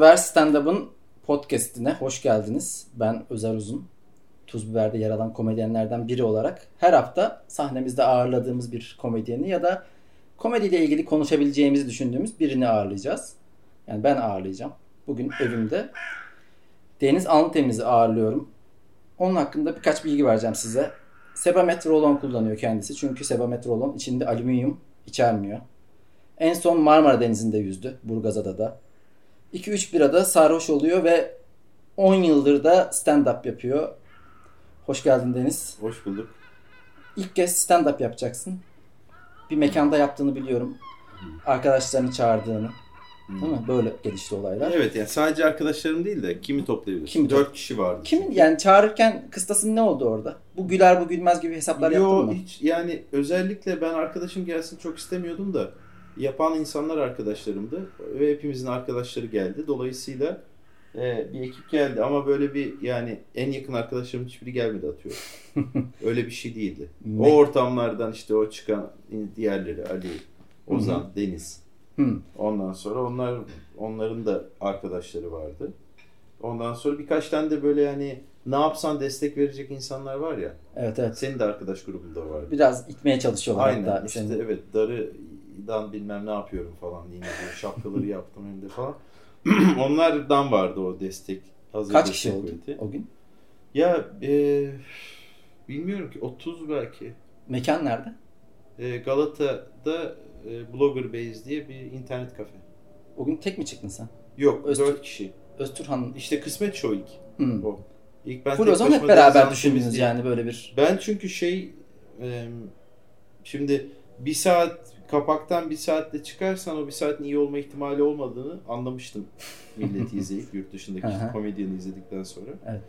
Ver Stand-Up'ın podcastine hoş geldiniz. Ben Özer Uzun. Tuz Biber'de yer alan komedyenlerden biri olarak her hafta sahnemizde ağırladığımız bir komedyeni ya da komediyle ilgili konuşabileceğimizi düşündüğümüz birini ağırlayacağız. Yani ben ağırlayacağım. Bugün evimde Deniz Anlıtemiz'i ağırlıyorum. Onun hakkında birkaç bilgi vereceğim size. Sebamet rolon kullanıyor kendisi. Çünkü Sebamet rolon içinde alüminyum içermiyor. En son Marmara Denizi'nde yüzdü. Burgazada'da. 2-3 birada sarhoş oluyor ve 10 yıldır da stand-up yapıyor. Hoş geldin Deniz. Hoş bulduk. İlk kez stand-up yapacaksın. Bir mekanda yaptığını biliyorum. Arkadaşlarını çağırdığını. Değil mi? Böyle gelişti olaylar. Evet yani sadece arkadaşlarım değil de kimi toplayabilirsin? Kimi Dört kişi vardı. Kimin yani çağırırken kıstasın ne oldu orada? Bu güler bu gülmez gibi hesaplar yaptın Yo mı? hiç yani özellikle ben arkadaşım gelsin çok istemiyordum da yapan insanlar arkadaşlarımdı ve hepimizin arkadaşları geldi. Dolayısıyla e, bir ekip geldi ama böyle bir yani en yakın arkadaşlarım hiçbiri gelmedi atıyorum. Öyle bir şey değildi. O ortamlardan işte o çıkan diğerleri Ali, Ozan, Deniz. Hı. Ondan sonra onlar onların da arkadaşları vardı. Ondan sonra birkaç tane de böyle yani ne yapsan destek verecek insanlar var ya. Evet evet. Senin de arkadaş grubunda vardı. Biraz itmeye çalışıyorlar Aynen hatta işte seni. evet darıdan bilmem ne yapıyorum falan yine böyle şapkaları yaptım hem de falan. Onlardan vardı o destek. Hazır Kaç destek kişi oldu kuvveti. o gün? Ya e, bilmiyorum ki 30 belki. Mekan nerede? E, Galata'da e, Blogger Base diye bir internet kafe. O gün tek mi çıktın sen? Yok Öztürk. 4 kişi. Öztürhan. İşte kısmet show ilk. Hmm. O. İlk ben Full o zaman hep beraber düşündünüz yani böyle bir. Ben çünkü şey e, şimdi bir saat kapaktan bir saatte çıkarsan o bir saatin iyi olma ihtimali olmadığını anlamıştım milleti izleyip yurt dışındaki komedyeni izledikten sonra. Evet.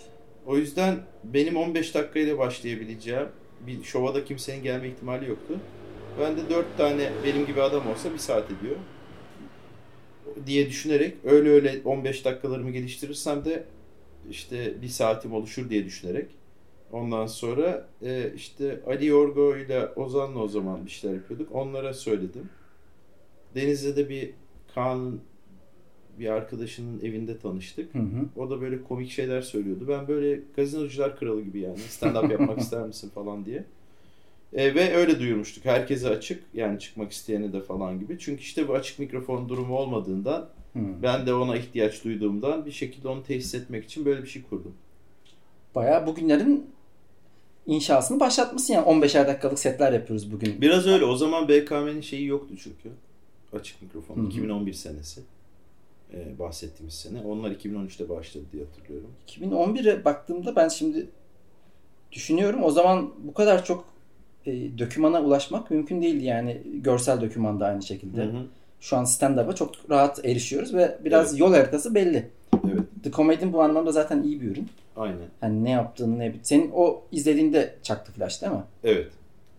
O yüzden benim 15 dakikayla başlayabileceğim bir şova da kimsenin gelme ihtimali yoktu. Ben de 4 tane benim gibi adam olsa bir saat ediyor diye düşünerek öyle öyle 15 dakikalarımı geliştirirsem de işte bir saatim oluşur diye düşünerek ondan sonra e, işte Ali Yorgo ile Ozan'la o zaman bir şeyler yapıyorduk. Onlara söyledim. Deniz'de de bir Kaan bir arkadaşının evinde tanıştık. Hı hı. O da böyle komik şeyler söylüyordu. Ben böyle gazinocular kralı gibi yani stand-up yapmak ister misin falan diye. E, ve öyle duyurmuştuk. Herkese açık yani çıkmak isteyene de falan gibi. Çünkü işte bu açık mikrofon durumu olmadığından Hı. ben de ona ihtiyaç duyduğumdan bir şekilde onu tesis etmek için böyle bir şey kurdum. Bayağı bugünlerin inşasını başlatmışsın yani 15'er dakikalık setler yapıyoruz bugün. Biraz öyle. O zaman BKM'nin şeyi yoktu çünkü. Açık mikrofon. Hı hı. 2011 senesi. e, bahsettiğimiz sene. Onlar 2013'te başladı diye hatırlıyorum. 2011'e baktığımda ben şimdi düşünüyorum o zaman bu kadar çok e, dökümana ulaşmak mümkün değildi yani görsel dökümanda aynı şekilde. Hı hı. Şu an stand-up'a çok rahat erişiyoruz ve biraz Evet. yol haritası belli. Evet. The Comedy'nin bu anlamda zaten iyi bir ürün. Aynen. Hani ne yaptığını ne senin o izlediğinde çaktı flash değil mi? Evet.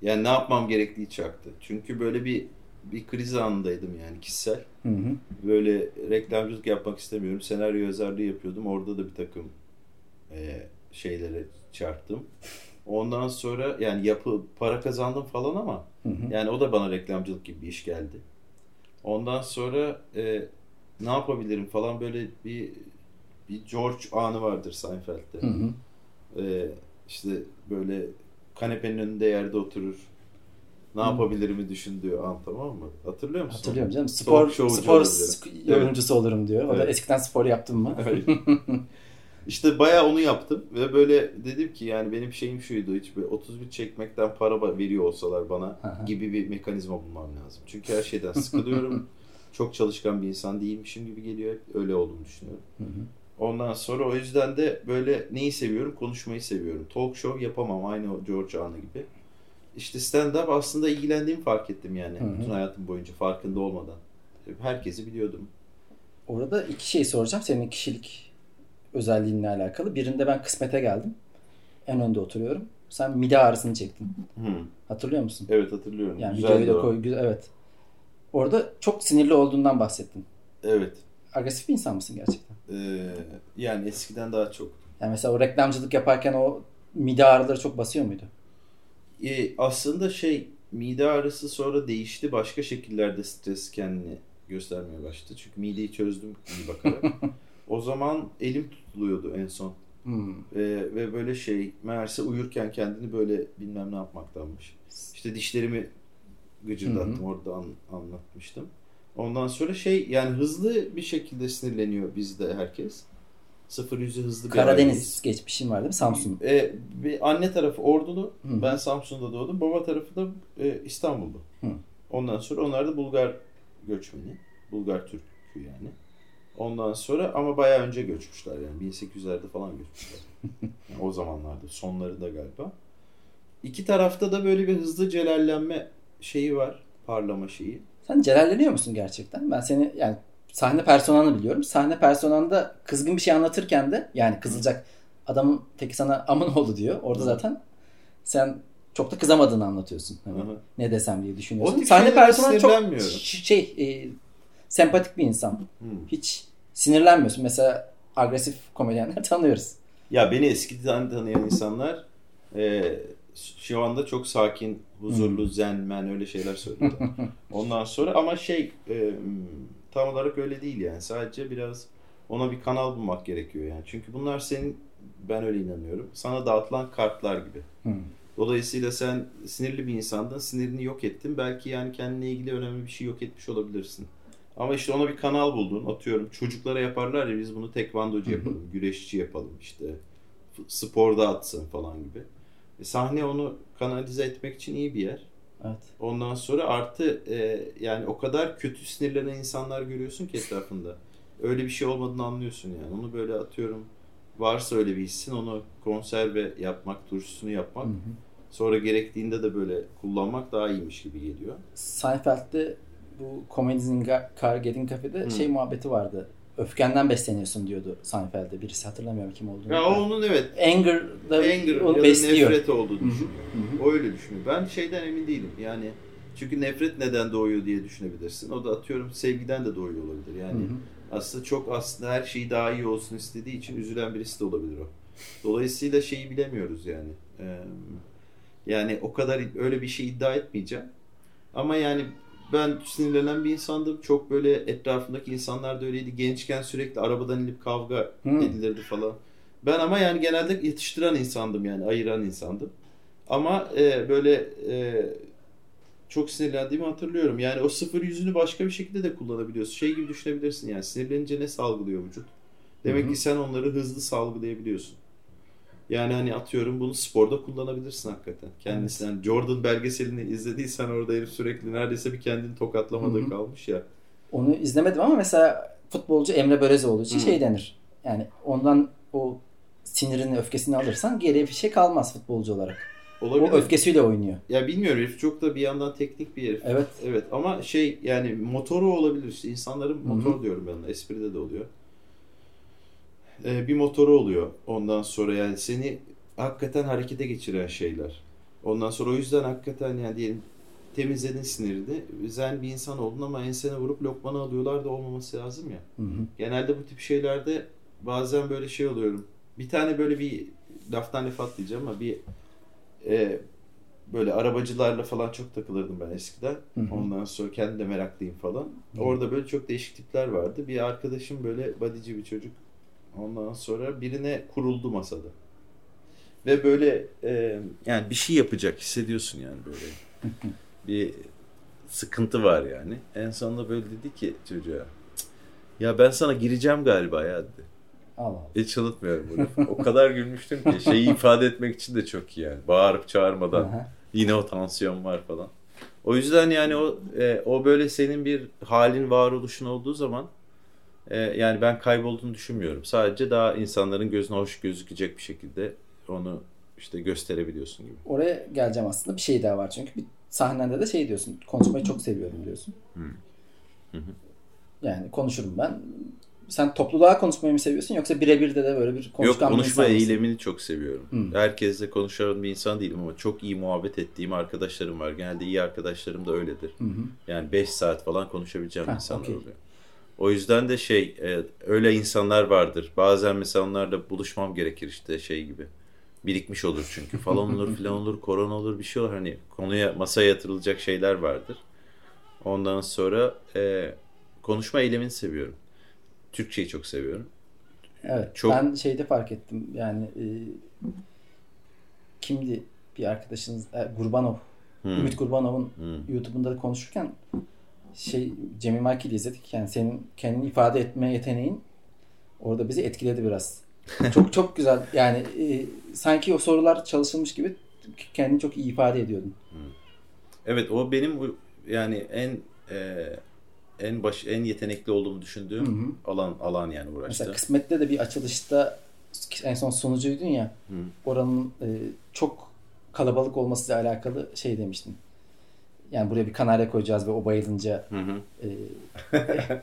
Yani ne yapmam gerektiği çaktı. Çünkü böyle bir bir kriz anındaydım yani kişisel. Hı hı. Böyle reklamcılık yapmak istemiyorum. Senaryo yazarlığı yapıyordum. Orada da bir takım e, şeylere çarptım. Ondan sonra yani yapı para kazandım falan ama Hı hı. yani o da bana reklamcılık gibi bir iş geldi. Ondan sonra e, ne yapabilirim falan böyle bir bir George anı vardır Seinfeld'de. Hı hı. E, işte böyle kanepenin önünde yerde oturur. Ne Hı. yapabilirimi düşündüğü an tamam mı? Hatırlıyor musun? Hatırlıyorum canım. Spor, spor sk- yorumcusu olurum diyor. O da Evet. eskiden spor yaptım mı? Evet. İşte bayağı onu yaptım ve böyle dedim ki yani benim şeyim şuydu hiç böyle 31 çekmekten para veriyor olsalar bana Aha. gibi bir mekanizma bulmam lazım. Çünkü her şeyden sıkılıyorum. Çok çalışkan bir insan değilmişim gibi geliyor. Öyle olduğunu düşünüyorum. Hı hı. Ondan sonra o yüzden de böyle neyi seviyorum? Konuşmayı seviyorum. Talk show yapamam aynı o George Anı gibi. İşte stand-up aslında ilgilendiğimi fark ettim yani. Hı hı. Bütün hayatım boyunca farkında olmadan. Herkesi biliyordum. Orada iki şey soracağım senin kişilik özelliğinle alakalı. Birinde ben kısmete geldim. En önde oturuyorum. Sen mide ağrısını çektin. Hı. Hatırlıyor musun? Evet hatırlıyorum. Yani Güzeldi videoyu da koy. güzel- Evet. Orada çok sinirli olduğundan bahsettin. Evet. Agresif bir insan mısın gerçekten? Ee, yani eskiden daha çok. Yani mesela o reklamcılık yaparken o mide ağrıları çok basıyor muydu? Ee, aslında şey mide ağrısı sonra değişti. Başka şekillerde stres kendini göstermeye başladı. Çünkü mideyi çözdüm iyi bakarak. o zaman elim tutuluyordu en son. Hmm. Ee, ve böyle şey meğerse uyurken kendini böyle bilmem ne yapmaktanmış. İşte dişlerimi gıcırdattım Hı hı. orada an- anlatmıştım. Ondan sonra şey yani hızlı bir şekilde sinirleniyor bizde herkes. Sıfır yüzü hızlı bir aileyiz. Karadeniz geçmişin var değil mi? Samsun. Ee, bir anne tarafı Ordulu. Hı. Ben Samsun'da doğdum. Baba tarafı da e, İstanbul'da. Hı. Ondan sonra onlar da Bulgar göçmeni. Bulgar Türk'ü yani. Ondan sonra ama bayağı önce göçmüşler yani 1800'lerde falan göçmüşler. Yani o zamanlarda sonlarında galiba. İki tarafta da böyle bir hızlı celallenme şeyi var. Parlama şeyi. Sen celalleniyor musun gerçekten? Ben seni yani sahne personanı biliyorum. Sahne personanda kızgın bir şey anlatırken de yani kızılacak adamın teki sana aman oldu diyor. Orada Hı. zaten sen çok da kızamadığını anlatıyorsun. Hani Hı hı. ne desem diye düşünüyorsun. Sahne şeylere personanı çok şey e, sempatik bir insan. Hmm. Hiç sinirlenmiyorsun. Mesela agresif komedyenler tanıyoruz. Ya beni eskiden tanıyan insanlar e, şu anda çok sakin, huzurlu, zen, men öyle şeyler söylüyorlar. Ondan sonra ama şey e, tam olarak öyle değil yani. Sadece biraz ona bir kanal bulmak gerekiyor yani. Çünkü bunlar senin ben öyle inanıyorum. Sana dağıtılan kartlar gibi. Hmm. Dolayısıyla sen sinirli bir insandın, sinirini yok ettin. Belki yani kendine ilgili önemli bir şey yok etmiş olabilirsin. Ama işte ona bir kanal buldun. Atıyorum çocuklara yaparlar ya biz bunu tekvandocu yapalım, güreşçi yapalım işte sporda atsın falan gibi. E, sahne onu kanalize etmek için iyi bir yer. Evet. Ondan sonra artı e, yani o kadar kötü sinirlenen insanlar görüyorsun ki etrafında. Öyle bir şey olmadığını anlıyorsun yani. Onu böyle atıyorum varsa öyle bir hissin onu konserve yapmak, turşusunu yapmak. Hı hı. Sonra gerektiğinde de böyle kullanmak daha iyiymiş gibi geliyor. Seinfeld'de bu komedinin Carget'in kafede Hı. şey muhabbeti vardı. Öfkenden besleniyorsun diyordu Seinfeld'de. Birisi hatırlamıyorum kim olduğunu. Ya onun evet Anger'da anger onu ya besliyor. nefret olduğunu düşünüyor. Hı hı. O öyle düşünüyor. Ben şeyden emin değilim. Yani çünkü nefret neden doğuyor diye düşünebilirsin. O da atıyorum sevgiden de doğuyor olabilir. Yani Hı hı. aslında çok aslında her şey daha iyi olsun istediği için üzülen birisi de olabilir o. Dolayısıyla şeyi bilemiyoruz yani. Ee, yani o kadar öyle bir şey iddia etmeyeceğim. Ama yani ben sinirlenen bir insandım. Çok böyle etrafındaki insanlar da öyleydi. Gençken sürekli arabadan inip kavga Hı. edilirdi falan. Ben ama yani genelde yetiştiren insandım yani ayıran insandım. Ama e, böyle e, çok sinirlendiğimi hatırlıyorum. Yani o sıfır yüzünü başka bir şekilde de kullanabiliyorsun. Şey gibi düşünebilirsin yani sinirlenince ne salgılıyor vücut? Demek Hı hı. ki sen onları hızlı salgılayabiliyorsun. Yani hani atıyorum bunu sporda kullanabilirsin hakikaten. Kendisinden Jordan belgeselini izlediysen orada herif sürekli neredeyse bir kendini tokatlamadığı Hı hı. kalmış ya. Onu izlemedim ama mesela futbolcu Emre Börezoğlu için Hı. şey denir. Yani ondan o sinirini, öfkesini alırsan geriye bir şey kalmaz futbolcu olarak. Olabilir. O öfkesiyle oynuyor. Ya bilmiyorum herif çok da bir yandan teknik bir herif. Evet. Evet ama şey yani motoru olabilir işte insanların motor diyorum ben espride de oluyor. Ee, bir motoru oluyor ondan sonra yani seni hakikaten harekete geçiren şeyler. Ondan sonra o yüzden hakikaten yani diyelim temizledin sinirini. Zen bir insan oldun ama ensene vurup lokmanı alıyorlar da olmaması lazım ya. Hı hı. Genelde bu tip şeylerde bazen böyle şey oluyorum. Bir tane böyle bir laftan laf atlayacağım ama bir e, böyle arabacılarla falan çok takılırdım ben eskiden. Hı hı. Ondan sonra kendim de meraklıyım falan. Orada böyle çok değişik tipler vardı. Bir arkadaşım böyle badici bir çocuk. Ondan sonra birine kuruldu masada. Ve böyle e, yani bir şey yapacak hissediyorsun yani böyle. bir sıkıntı var yani. En sonunda böyle dedi ki çocuğa "Cık, ya ben sana gireceğim galiba ya dedi. Allah. Hiç unutmuyorum bunu. o kadar gülmüştüm ki şeyi ifade etmek için de çok iyi yani. Bağırıp çağırmadan yine o tansiyon var falan. O yüzden yani o e, o böyle senin bir halin varoluşun olduğu zaman yani ben kaybolduğunu düşünmüyorum. Sadece daha insanların gözüne hoş gözükecek bir şekilde onu işte gösterebiliyorsun gibi. Oraya geleceğim aslında. Bir şey daha var çünkü bir sahnende de şey diyorsun. Konuşmayı çok seviyorum diyorsun. Hı. Hı hı. Yani konuşurum ben. Sen topluluğa konuşmayı mı seviyorsun yoksa birebir de de böyle bir Yok konuşkan bir konuşma mısın? eylemini çok seviyorum. Hı. Herkesle konuşan bir insan değilim ama çok iyi muhabbet ettiğim arkadaşlarım var. Genelde iyi arkadaşlarım da öyledir. Hı hı. Yani 5 saat falan konuşabileceğim Ha, insanlar okey. oluyor. O yüzden de şey e, öyle insanlar vardır. Bazen mesela onlarla buluşmam gerekir işte şey gibi. Birikmiş olur çünkü falan olur filan olur korona olur bir şey olur. Hani konuya masaya yatırılacak şeyler vardır. Ondan sonra e, konuşma eylemini seviyorum. Türkçeyi çok seviyorum. Evet. Çok- Ben şeyde fark ettim. Yani e, kimdi bir arkadaşınız e, Gurbanov. Hmm. Ümit Gurbanov'un Hmm. YouTube'unda da konuşurken şey Cemil Marki'yi izledik. Yani senin kendini ifade etme yeteneğin orada bizi etkiledi biraz. çok çok güzel. Yani e, sanki o sorular çalışılmış gibi kendini çok iyi ifade ediyordun. Evet o benim yani en e, en baş en yetenekli olduğumu düşündüğüm Hı hı. alan alan yani uğraştı. Mesela kısmette de bir açılışta en son sunucuydun ya. Hı. Oranın e, çok kalabalık olmasıyla alakalı şey demiştin. Yani buraya bir kanarya koyacağız ve o bayılınca Hı hı. e,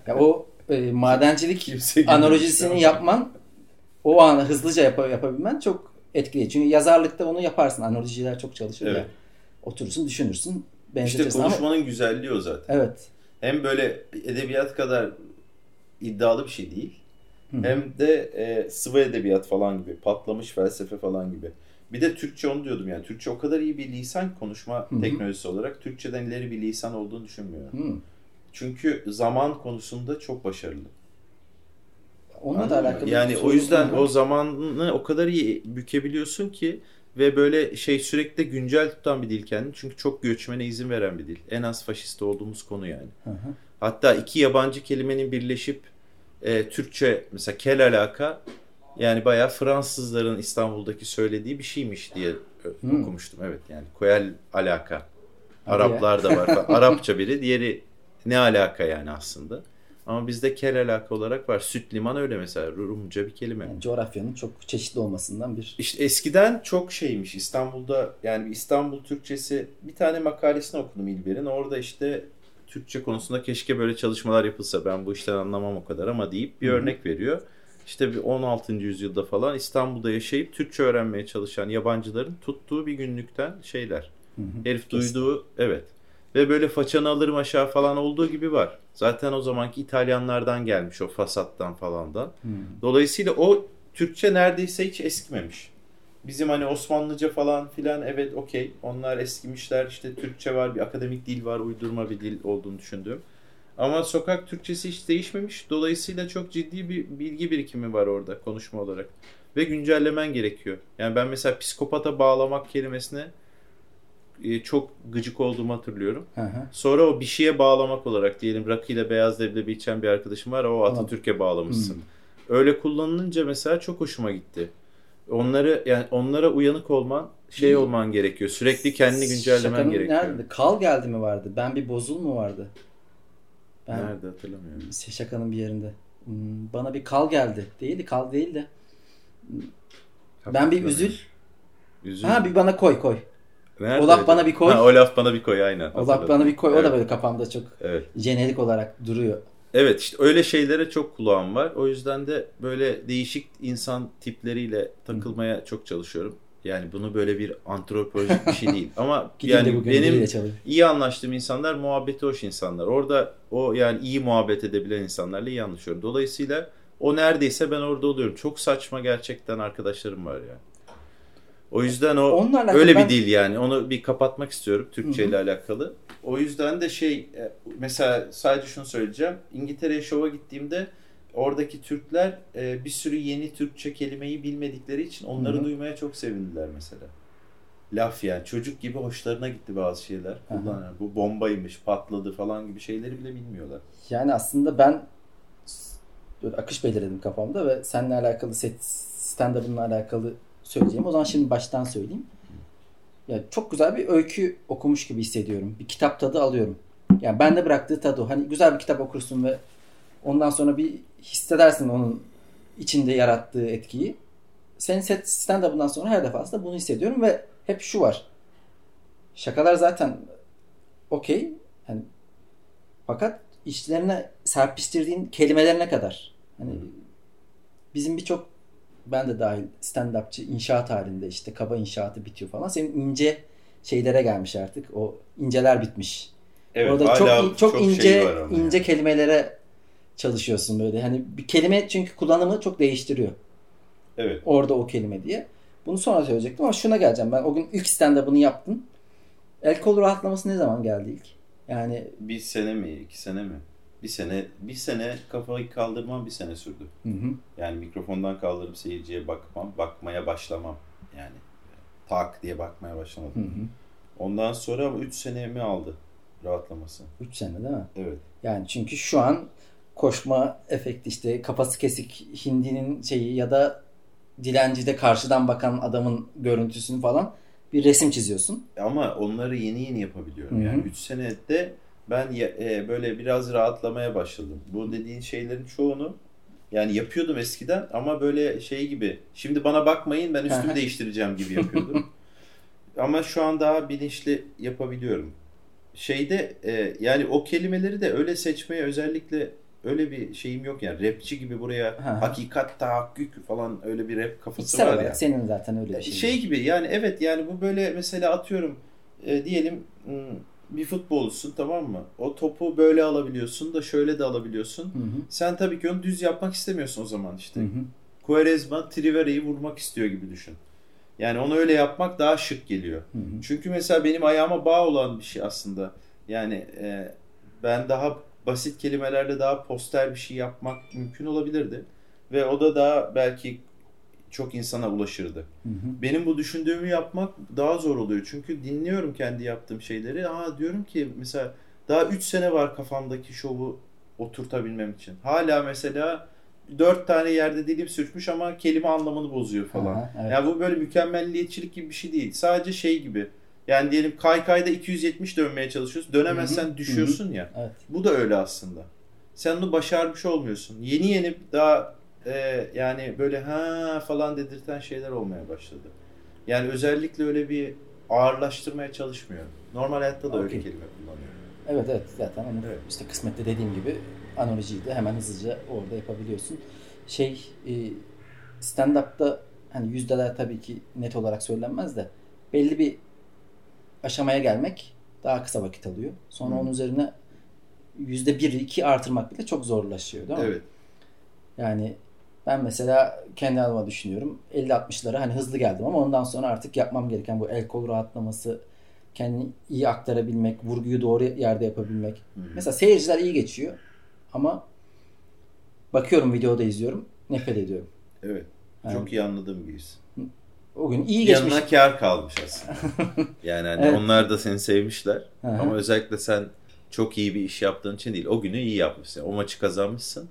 ya o e, madencilik analojisini yapman o anı hızlıca yap- yapabilmen çok etkili. Çünkü yazarlıkta onu yaparsın. Analojiler çok çalışır ya. Evet. Oturursun, düşünürsün, İşte benzetirsin ama konuşmanın güzelliği o zaten. evet. Hem böyle edebiyat kadar iddialı bir şey değil. Hı. Hem de e, sıvı edebiyat falan gibi, patlamış felsefe falan gibi. Bir de Türkçe onu diyordum yani. Türkçe o kadar iyi bir lisan konuşma Hı hı. teknolojisi olarak Türkçeden ileri bir lisan olduğunu düşünmüyorum. Hı. Çünkü zaman konusunda çok başarılı. Onunla da Anladın mı? alakalı. Yani o yüzden o zamanını o kadar iyi bükebiliyorsun ki ve böyle şey sürekli güncel tutan bir dil kendini. Çünkü çok göçmene izin veren bir dil. En az faşist olduğumuz konu yani. Hı hı. Hatta iki yabancı kelimenin birleşip e, Türkçe mesela kel alaka yani bayağı Fransızların İstanbul'daki söylediği bir şeymiş diye Hmm. okumuştum. Evet yani koyal alaka. Araplar da var. Arapça biri diğeri ne alaka yani aslında. Ama bizde kel alaka olarak var. Süt liman öyle mesela Rumca bir kelime. Yani coğrafyanın çok çeşitli olmasından bir İşte eskiden çok şeymiş İstanbul'da yani İstanbul Türkçesi bir tane makalesini okudum İlber'in. Orada işte Türkçe konusunda keşke böyle çalışmalar yapılsa ben bu işten anlamam o kadar ama deyip bir Hı hı. örnek veriyor. İşte bir 16. yüzyılda falan İstanbul'da yaşayıp Türkçe öğrenmeye çalışan yabancıların tuttuğu bir günlükten şeyler. Hı hı. Herif duyduğu evet. Ve böyle façanı alırım aşağı falan olduğu gibi var. Zaten o zamanki İtalyanlardan gelmiş o fasattan falan da. Hı. Dolayısıyla o Türkçe neredeyse hiç eskimemiş. Bizim hani Osmanlıca falan filan evet okey onlar eskimişler işte Türkçe var bir akademik dil var uydurma bir dil olduğunu düşündüğüm. Ama sokak Türkçesi hiç değişmemiş. Dolayısıyla çok ciddi bir bilgi birikimi var orada konuşma olarak. Ve güncellemen gerekiyor. Yani ben mesela psikopata bağlamak kelimesine e, çok gıcık olduğumu hatırlıyorum. Hı hı. Sonra o bir şeye bağlamak olarak diyelim rakıyla beyaz leblebi içen bir arkadaşım var o Atatürk'e bağlamışsın. Hmm. Öyle kullanılınca mesela çok hoşuma gitti. Onları yani onlara uyanık olman, şey olman gerekiyor. Sürekli kendini güncellemen Şakanın gerekiyor. Nerede? Kal geldi mi vardı? Ben bir bozul mu vardı? Ben Nerede hatırlamıyorum. şakanın bir yerinde. Hmm, Bana bir kal geldi. Değildi kal değil de. Ben bir üzül. Üzül. Ha bir bana koy koy. Nerede? o laf bana bir koy. Ha, o laf bana bir koy aynen. O laf Hatırladım. bana bir koy. O da Evet. böyle kafamda çok Evet. jenerik olarak duruyor. Evet işte öyle şeylere çok kulağım var. O yüzden de böyle değişik insan tipleriyle takılmaya çok çalışıyorum. Yani bunu böyle bir antropolojik bir şey değil. Ama de yani bugün benim iyi anlaştığım insanlar muhabbeti hoş insanlar. Orada o yani iyi muhabbet edebilen insanlarla iyi anlaşıyorum. Dolayısıyla o neredeyse ben orada oluyorum. Çok saçma gerçekten arkadaşlarım var yani. O yüzden o alakalı öyle ben- bir dil yani. Onu bir kapatmak istiyorum Türkçe ile alakalı. O yüzden de şey e, mesela sadece şunu söyleyeceğim. İngiltere'ye şova gittiğimde oradaki Türkler e, bir sürü yeni Türkçe kelimeyi bilmedikleri için onları Hı hı. duymaya çok sevindiler mesela. Laf yani çocuk gibi hoşlarına gitti bazı şeyler. Ulan bu bombaymış, patladı falan gibi şeyleri bile bilmiyorlar. Yani aslında ben böyle akış belirledim kafamda ve seninle alakalı set stand-up'ınla alakalı söyleyeceğim. O zaman şimdi baştan söyleyeyim. Ya çok güzel bir öykü okumuş gibi hissediyorum. Bir kitap tadı alıyorum. Yani bende bıraktığı tadı o. Hani güzel bir kitap okursun ve ondan sonra bir hissedersin onun içinde yarattığı etkiyi. Senin set stand-up'ından sonra her defasında bunu hissediyorum ve hep şu var. Şakalar zaten okey. Yani fakat işlerine serpiştirdiğin kelimelerine kadar. Hani bizim birçok ben de dahil stand-upçı inşaat halinde işte kaba inşaatı bitiyor falan. Senin ince şeylere gelmiş artık. O inceler bitmiş. Orada çok çok, ince şey ince kelimelere çalışıyorsun böyle. Hani bir kelime çünkü kullanımı çok değiştiriyor. Evet. Orada o kelime diye. Bunu sonra söyleyecektim ama şuna geleceğim. Ben o gün ilk stand-up'ını yaptım. El kol rahatlaması ne zaman geldi ilk? Yani Bir sene mi, iki sene mi? Bir sene bir sene kafayı kaldırmam bir sene sürdü. Hı hı. Yani mikrofondan kaldırıp seyirciye bakmam, bakmaya başlamam. Yani tak diye bakmaya Hı başlamadım. hı. Ondan sonra 3 senemi aldı rahatlaması. 3 sene değil mi? Evet. Yani çünkü şu an koşma efekti işte kafası kesik hindinin şeyi ya da dilencide karşıdan bakan adamın görüntüsünü falan bir resim çiziyorsun. Ama onları yeni yeni yapabiliyorum. Hı hı. Yani 3 senede ben e, böyle biraz rahatlamaya başladım. Bu dediğin şeylerin çoğunu yani yapıyordum eskiden ama böyle şey gibi. Şimdi bana bakmayın ben üstümü değiştireceğim gibi yapıyordum. ama şu an daha bilinçli yapabiliyorum. Şeyde e, yani o kelimeleri de öyle seçmeye özellikle öyle bir şeyim yok yani. Rapçi gibi buraya hı. hakikat tahakkük falan öyle bir rap kafası İçsel var olarak ya. senin zaten öyle bir şey. Şey gibi yani evet yani bu böyle mesela atıyorum e, diyelim bir futbolcusun tamam mı? O topu böyle alabiliyorsun da şöyle de alabiliyorsun. Hı hı. Sen tabii ki onu düz yapmak istemiyorsun o zaman işte. Hı hı. Quaresma Trivere'yi vurmak istiyor gibi düşün. Yani onu öyle yapmak daha şık geliyor. Hı hı. Çünkü mesela benim ayağıma bağ olan bir şey aslında. Yani e, ben daha basit kelimelerle daha poster bir şey yapmak mümkün olabilirdi. Ve o da daha belki çok insana ulaşırdı. Hı hı. Benim bu düşündüğümü yapmak daha zor oluyor. Çünkü dinliyorum kendi yaptığım şeyleri. Aa diyorum ki mesela daha 3 sene var kafamdaki şovu oturtabilmem için. Hala mesela 4 tane yerde dilim sürçmüş ama kelime anlamını bozuyor falan. Aha, evet. Yani bu böyle mükemmelliyetçilik gibi bir şey değil. Sadece şey gibi. Yani diyelim kaykayda 270 dönmeye çalışıyorsun. Dönemezsen düşüyorsun ya. Evet. Bu da öyle aslında. Sen onu başarmış olmuyorsun. Yeni yeni daha e, yani böyle ha falan dedirten şeyler olmaya başladı. Yani özellikle öyle bir ağırlaştırmaya çalışmıyorum. Normal hayatta da öyle Okey. kelime kullanıyorum. Evet evet zaten onu Evet. işte kısmette dediğim gibi analojiyi de hemen hızlıca orada yapabiliyorsun. Şey e, stand-up'ta hani yüzdeler tabii ki net olarak söylenmez de belli bir aşamaya gelmek daha kısa vakit alıyor. Sonra Hı. onun üzerine yüzde bir iki artırmak bile çok zorlaşıyor değil mi? Evet. Yani ben mesela kendi adıma düşünüyorum. 50-60'lara hani hızlı geldim ama ondan sonra artık yapmam gereken bu el kol rahatlaması, kendini iyi aktarabilmek, vurguyu doğru yerde yapabilmek. Hı hı. Mesela seyirciler iyi geçiyor ama bakıyorum videoda izliyorum nefret ediyorum. Evet. Yani Çok iyi anladığım bir his. O gün iyi geçmiş. Yanına kar kalmış aslında. Yani hani Evet. onlar da seni sevmişler. Hı hı. Ama özellikle sen çok iyi bir iş yaptığın için değil. O günü iyi yapmışsın. O maçı kazanmışsın.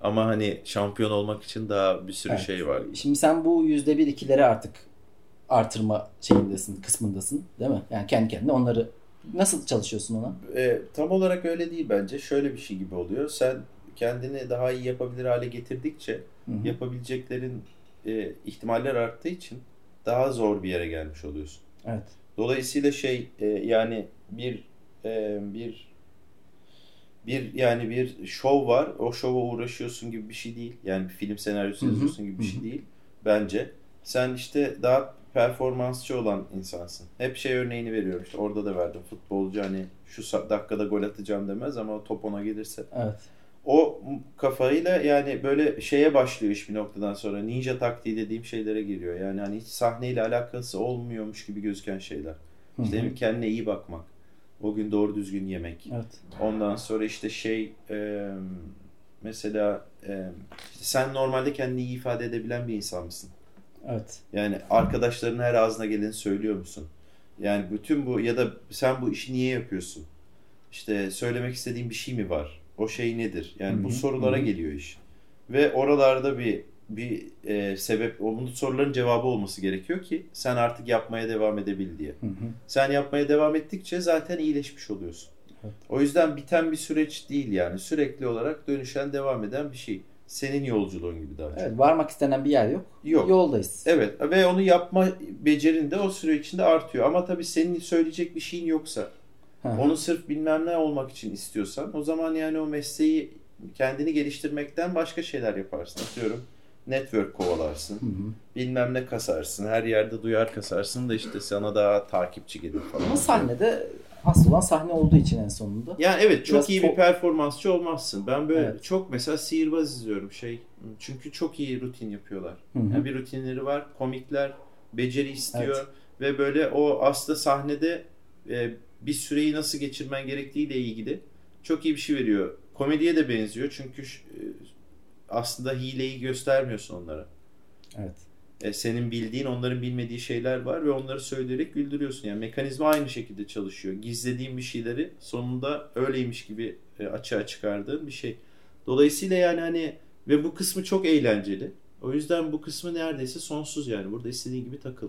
Ama hani şampiyon olmak için daha bir sürü Evet. şey var. Şimdi sen bu yüzde bir ikileri artık artırma şeyindesin, kısmındasın değil mi? Yani kendi kendine onları nasıl çalışıyorsun ona? E, tam olarak öyle değil bence. Şöyle bir şey gibi oluyor. Sen kendini daha iyi yapabilir hale getirdikçe Hı hı. yapabileceklerin e, ihtimaller arttığı için daha zor bir yere gelmiş oluyorsun. Evet. Dolayısıyla şey e, yani bir e, bir bir yani bir şov var. O şova uğraşıyorsun gibi bir şey değil. Yani bir film senaryosu Hı hı. yazıyorsun gibi bir Hı şey değil bence. Sen işte daha performansçı olan insansın. Hep şey örneğini veriyorum. İşte orada da verdim. Futbolcu hani şu dakikada gol atacağım demez ama top ona gelirse. Evet. O kafayla yani böyle şeye başlıyor iş bir noktadan sonra. Ninja taktiği dediğim şeylere giriyor. Yani hani hiç sahneyle alakası olmuyormuş gibi gözüken şeyler. İşte hı. demin kendine iyi bakmak. O gün doğru düzgün yemek. Evet. Ondan sonra işte şey e, mesela e, işte sen normalde kendini iyi ifade edebilen bir insan mısın? Evet. Yani arkadaşların her ağzına geleni söylüyor musun? Yani bütün bu ya da sen bu işi niye yapıyorsun? İşte söylemek istediğin bir şey mi var? O şey nedir? Yani Hı bu sorulara hı hı. geliyor iş. Ve oralarda bir bir e, sebep, o bu soruların cevabı olması gerekiyor ki sen artık yapmaya devam edebil diye. Hı hı. Sen yapmaya devam ettikçe zaten iyileşmiş oluyorsun. Evet. O yüzden biten bir süreç değil yani. Sürekli olarak dönüşen, devam eden bir şey. Senin yolculuğun gibi daha çok. Evet. Varmak istenen bir yer yok. Yok. Yoldayız. Evet ve onu yapma becerin de o süre içinde artıyor. Ama tabii senin söyleyecek bir şeyin yoksa, Hı hı. onu sırf bilmem ne olmak için istiyorsan o zaman yani o mesleği kendini geliştirmekten başka şeyler yaparsın. Atıyorum network kovalarsın, Hı hı. bilmem ne kasarsın, her yerde duyar kasarsın da işte sana daha takipçi gelir falan. Ama sahnede asıl olan sahne olduğu için en sonunda. Yani evet çok Biraz iyi bir performansçı olmazsın. Ben böyle Evet. çok mesela sihirbaz izliyorum şey. Çünkü çok iyi rutin yapıyorlar. Hı hı. Yani bir rutinleri var. Komikler beceri istiyor ve böyle o aslında sahnede e, bir süreyi nasıl geçirmen gerektiğiyle ilgili çok iyi bir şey veriyor. komediye de benziyor çünkü e, aslında hileyi göstermiyorsun onlara. Evet. E, senin bildiğin onların bilmediği şeyler var ve onları söyleyerek güldürüyorsun. Yani mekanizma aynı şekilde çalışıyor. Gizlediğin bir şeyleri sonunda öyleymiş gibi e, açığa çıkardığın bir şey. Dolayısıyla yani hani ve bu kısmı çok eğlenceli. O yüzden bu kısmı neredeyse sonsuz yani. Burada istediğin gibi takıl.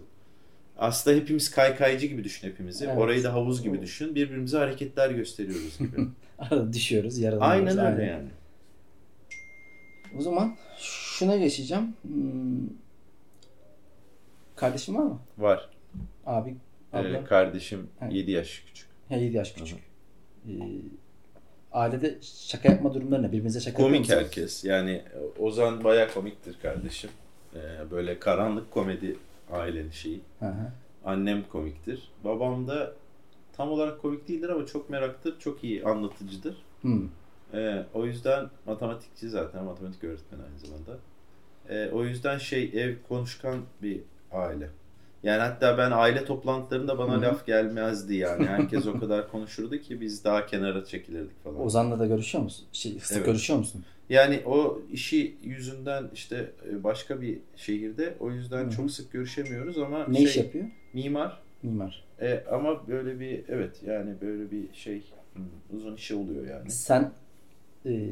Aslında hepimiz kaykaycı gibi düşün hepimizi. Evet. Orayı da havuz gibi düşün. Birbirimize hareketler gösteriyoruz gibi. Arada düşüyoruz, yaralanıyoruz. Aynen öyle yani. O zaman şuna geçeceğim. Hmm. Kardeşim var mı? Var. Abi, abla. Ee, kardeşim Evet. 7 yaş küçük. He, 7 yaş küçük. Ee, ailede şaka yapma durumları ne? Birbirinize şaka Komik herkes. Yani Ozan baya komiktir kardeşim. Ee, böyle karanlık komedi ailenin şeyi. Hı hı. Annem komiktir. Babam da tam olarak komik değildir ama çok meraktır. Çok iyi anlatıcıdır. Hmm. Ee, o yüzden matematikçi zaten. Matematik öğretmeni aynı zamanda. Ee, o yüzden şey ev konuşkan bir aile. Yani hatta ben aile toplantılarında bana Hı hı. laf gelmezdi yani. Herkes o kadar konuşurdu ki biz daha kenara çekilirdik falan. Ozan'la da görüşüyor musun? Şey, sık Evet. görüşüyor musun? Yani o işi yüzünden işte e, başka bir şehirde o yüzden Hı hı. çok sık görüşemiyoruz ama Ne şey, iş yapıyor? mimar Mimar. E, ama böyle bir evet yani böyle bir şey uzun işi oluyor yani. Sen e,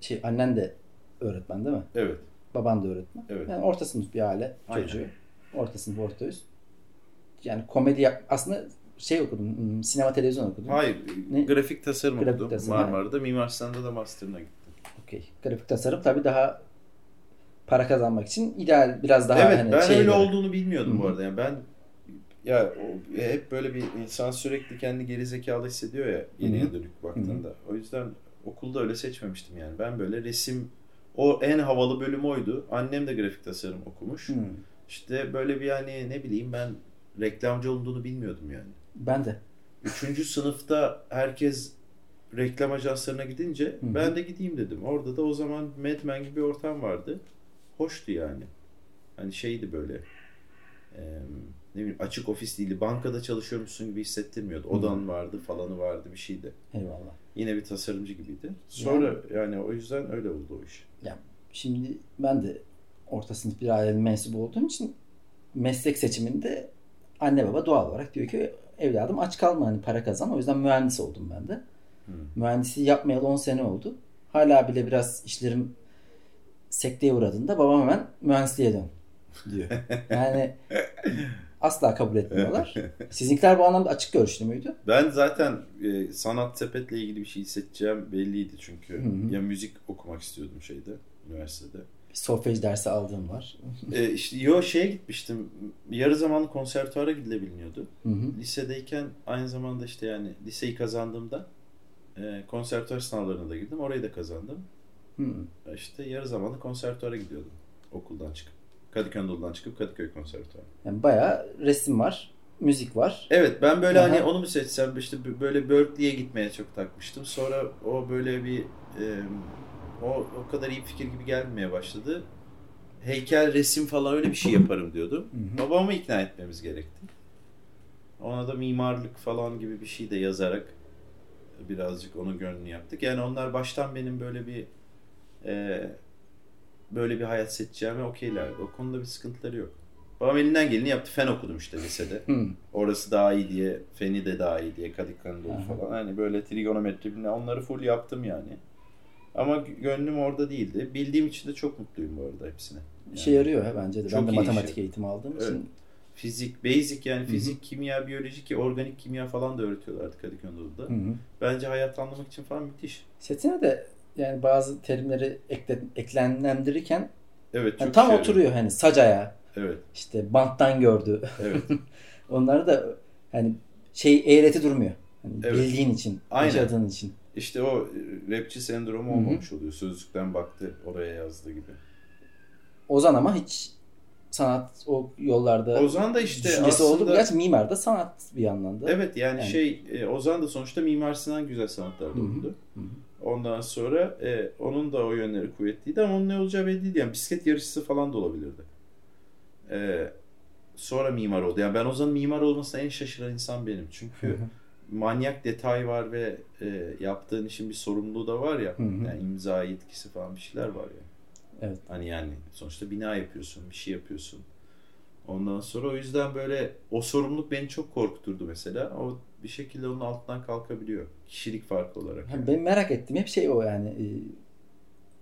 şey annen de öğretmen değil mi? Evet. Baban da öğretmen. Evet. Yani orta sınıf bir aile Aynen. çocuğu. Orta sınıf, orta üst. Yani komedi yap aslında şey okudum, sinema televizyon okudum. Hayır, Ne? grafik tasarım Grafik okudum tasarım, Marmara'da. Mimar Sinan'da da master'ına gittim. Okey. Grafik tasarım tabii daha para kazanmak için ideal biraz daha evet, hani ben şey öyle böyle. olduğunu bilmiyordum Hı bu arada. Yani ben ya o- e, hep böyle bir insan sürekli kendi gerizekalı hissediyor ya hı. dönük baktığında. O yüzden okulda öyle seçmemiştim yani. Ben böyle resim o en havalı bölüm oydu. Annem de grafik tasarım okumuş. Hmm. İşte böyle bir yani ne bileyim ben reklamcı olduğunu bilmiyordum yani. Ben de. Üçüncü sınıfta herkes reklam ajanslarına gidince Hı hı. ben de gideyim dedim. Orada da o zaman Mad Men gibi bir ortam vardı. Hoştu yani. Hani şeydi böyle e, ne bileyim açık ofis değildi. Bankada çalışıyormuşsun gibi hissettirmiyordu. Odan vardı falanı vardı bir şeydi. Eyvallah. Yine bir tasarımcı gibiydi. Sonra yani o yüzden öyle oldu o iş. Şimdi ben de orta sınıf bir ailenin mensubu olduğum için meslek seçiminde anne baba doğal olarak diyor ki evladım aç kalma hani para kazan. O yüzden mühendis oldum ben de. Hı. Mühendisliği yapmayalı 10 sene oldu. Hala bile biraz işlerim sekteye uğradığında babam hemen mühendisliğe dön diyor. Yani asla kabul etmiyorlar. Sizinkiler bu anlamda açık görüşlü müydü? Ben zaten e, sanat sepetle ilgili bir şey hissedeceğim belliydi çünkü. Hı hı. Ya müzik okumak istiyordum şeyde, üniversitede. Bir solfej dersi aldığım var. E, işte yo şeye gitmiştim. Yarı zamanlı konservatuara gidilebiliyordu. Hı hı. Lisedeyken aynı zamanda işte yani liseyi kazandığımda e, konservatuar sınavlarına da girdim. Orayı da kazandım. Hı. İşte yarı zamanlı konservatuara gidiyordum okuldan çıkıp. Kadıköy Anadolu'dan çıkıp Kadıköy konservatuarı. Yani bayağı resim var, müzik var. Evet ben böyle Aha. hani onu mu seçsem işte böyle Berkeley'e gitmeye çok takmıştım. Sonra o böyle bir e, o o kadar iyi fikir gibi gelmemeye başladı. Heykel, resim falan öyle bir şey yaparım diyordum. Hı hı. Babamı ikna etmemiz gerekti. Ona da mimarlık falan gibi bir şey de yazarak birazcık onun gönlünü yaptık. Yani onlar baştan benim böyle bir e, böyle bir hayat seçeceğime okeylerdi. O konuda bir sıkıntıları yok. Babam elinden geleni yaptı. Fen okudum işte lisede. Orası daha iyi diye, feni de daha iyi diye, Kadıköy Anadolu falan. Hani böyle trigonometri bilmem onları full yaptım yani. Ama gönlüm orada değildi. Bildiğim için de çok mutluyum bu arada hepsine. İşe yarıyor ha bence de. Çok ben de matematik işi. eğitimi aldığım Evet. için. Fizik, basic yani hı. fizik, kimya, biyoloji ki organik kimya falan da öğretiyorlardı Kadıköy Anadolu'da. Hı hı. Bence hayat anlamak için falan müthiş. Setine de yani bazı terimleri ekle, eklemlendirirken Evet çok yani tam yarıyor. oturuyor hani sacaya Evet, işte banttan gördü. evet. Onları da hani şey eğreti durmuyor. Hani Evet. Bildiğin için, Aynen. yaşadığın için. İşte o e, rapçi sendromu Hı hı. olmamış oluyor. Sözlükten baktı oraya yazdığı gibi. Ozan ama hiç sanat o yollarda Ozan da işte düşüncesi oldu. aslında... Gerçi mimar da sanat bir yandan da. Evet yani, Yani- şey e, Ozan da sonuçta Mimar Sinan Güzel Sanatlar'da okudu. Ondan sonra e, onun da o yönleri kuvvetliydi ama onun ne olacağı belli değildi. Yani bisiklet yarışçısı falan da olabilirdi. E, sonra mimar oldu. Yani ben Ozan'ın mimar olmasına en şaşıran insan benim. Çünkü hı. manyak detay var ve e, yaptığın işin bir sorumluluğu da var ya. Hı hı. Yani imza yetkisi falan bir şeyler var ya. Evet. Hani yani sonuçta bina yapıyorsun, bir şey yapıyorsun. Ondan sonra o yüzden böyle o sorumluluk beni çok korkuturdu mesela. O bir şekilde onun altından kalkabiliyor. Kişilik farkı olarak. Yani benim merak ettiğim hep şey o yani. e,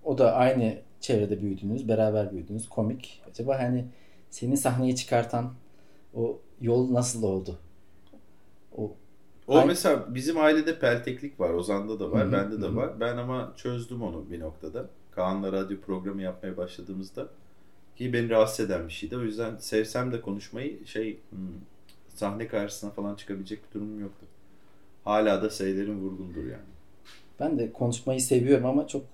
o da aynı çevrede büyüdünüz, beraber büyüdünüz, komik. Acaba hani seni sahneye çıkartan o yol nasıl oldu? O O Ay- mesela bizim ailede pelteklik var. Ozan'da da var, Hı hı, bende de hı hı. var. Ben ama çözdüm onu bir noktada. Kaan'la radyo programı yapmaya başladığımızda ki beni rahatsız eden bir şeydi. O yüzden sevsem de konuşmayı şey hmm, sahne karşısına falan çıkabilecek bir durumum yoktu. Hala da sayılarım vurgundur yani. ben de konuşmayı seviyorum ama çok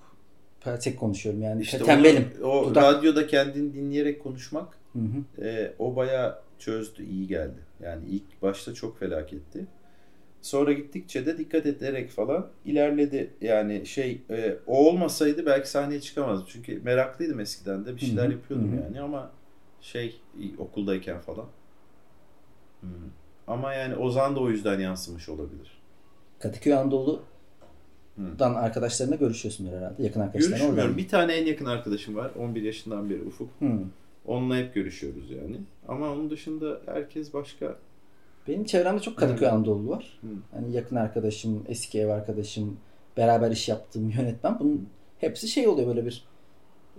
peltek konuşuyorum yani. İşte tembelim. o Dudak- radyoda kendini dinleyerek konuşmak Hı hı. e, o bayağı çözdü, iyi geldi. Yani ilk başta çok felaketti. Sonra gittikçe de dikkat ederek falan ilerledi. Yani şey e, o olmasaydı belki sahneye çıkamazdım. Çünkü meraklıydım eskiden de bir şeyler Hı hı, yapıyordum hı hı. yani ama şey okuldayken falan. Hmm. Ama yani Ozan da o yüzden yansımış olabilir. Kadıköy Anadolu'dan arkadaşlarına görüşüyorsundur herhalde. Yakın arkadaşlarına Görüşmüyorum. oradan. Bir tane en yakın arkadaşım var. 11 yaşından beri Ufuk. Hı. Onunla hep görüşüyoruz yani. Ama onun dışında herkes başka. Benim çevremde çok Kadıköy Hı. Anadolu var. Hı. Hani yakın arkadaşım, eski ev arkadaşım, beraber iş yaptığım yönetmen. Bunun hepsi şey oluyor böyle bir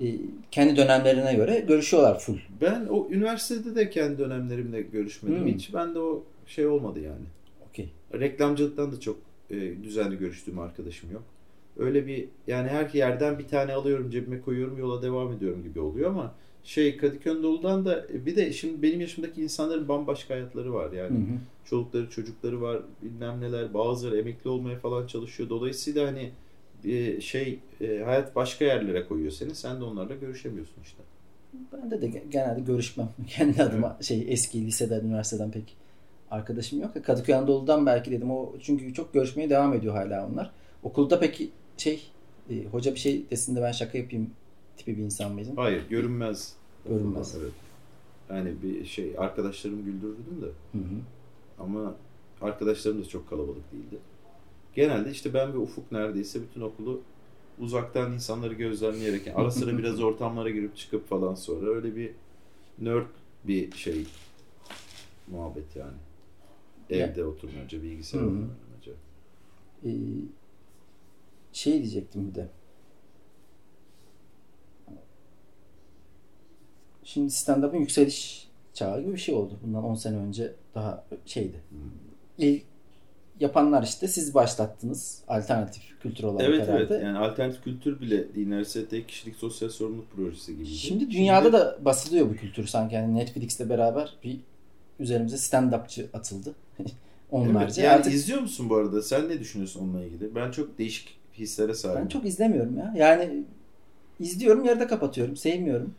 e, kendi dönemlerine göre görüşüyorlar full. Ben o üniversitede de kendi dönemlerimde görüşmedim Hmm. hiç. Ben de o şey olmadı yani. Okey. Reklamcılıktan da çok e, düzenli görüştüğüm arkadaşım yok. Öyle bir yani her yerden bir tane alıyorum cebime koyuyorum yola devam ediyorum gibi oluyor ama şey Kadıköy Anadolu'dan da e, bir de şimdi benim yaşımdaki insanların bambaşka hayatları var yani. Hı hı. Çolukları çocukları var bilmem neler bazıları emekli olmaya falan çalışıyor. Dolayısıyla hani e, şey e, hayat başka yerlere koyuyor seni. Sen de onlarla görüşemiyorsun işte. Bende de ge- genelde görüşmem. Kendi adıma şey eski liseden, üniversiteden pek arkadaşım yok. Kadıköy Anadolu'dan belki dedim o çünkü çok görüşmeye devam ediyor hala onlar. Okulda peki şey hoca bir şey desin de ben şaka yapayım tipi bir insan mıydın? Hayır görünmez. Görünmez. Evet. Yani bir şey arkadaşlarımı güldürürdüm de Hı hı. ama arkadaşlarım da çok kalabalık değildi. Genelde işte ben ve Ufuk neredeyse bütün okulu uzaktan insanları gözlemleyerek yani ara sıra biraz ortamlara girip çıkıp falan sonra öyle bir nerd bir şey muhabbet yani. Evde oturmaca, bilgisayar oynamaca. Ee, şey diyecektim bir de. Şimdi stand-up'ın yükseliş çağı gibi bir şey oldu. Bundan 10 sene önce daha şeydi. Hmm. İlk yapanlar işte siz başlattınız. Alternatif kültür olarak Evet herhalde. evet yani alternatif kültür bile tek kişilik sosyal sorumluluk projesi gibiydi. Şimdi dünyada da basılıyor bu kültür sanki. Yani Netflix'le beraber bir üzerimize stand-upçı atıldı. Onlarca. Evet, yani Artık izliyor musun bu arada? Sen ne düşünüyorsun onunla ilgili? Ben çok değişik hislere sahibim. ben çok izlemiyorum ya. Yani izliyorum yarıda kapatıyorum. Sevmiyorum.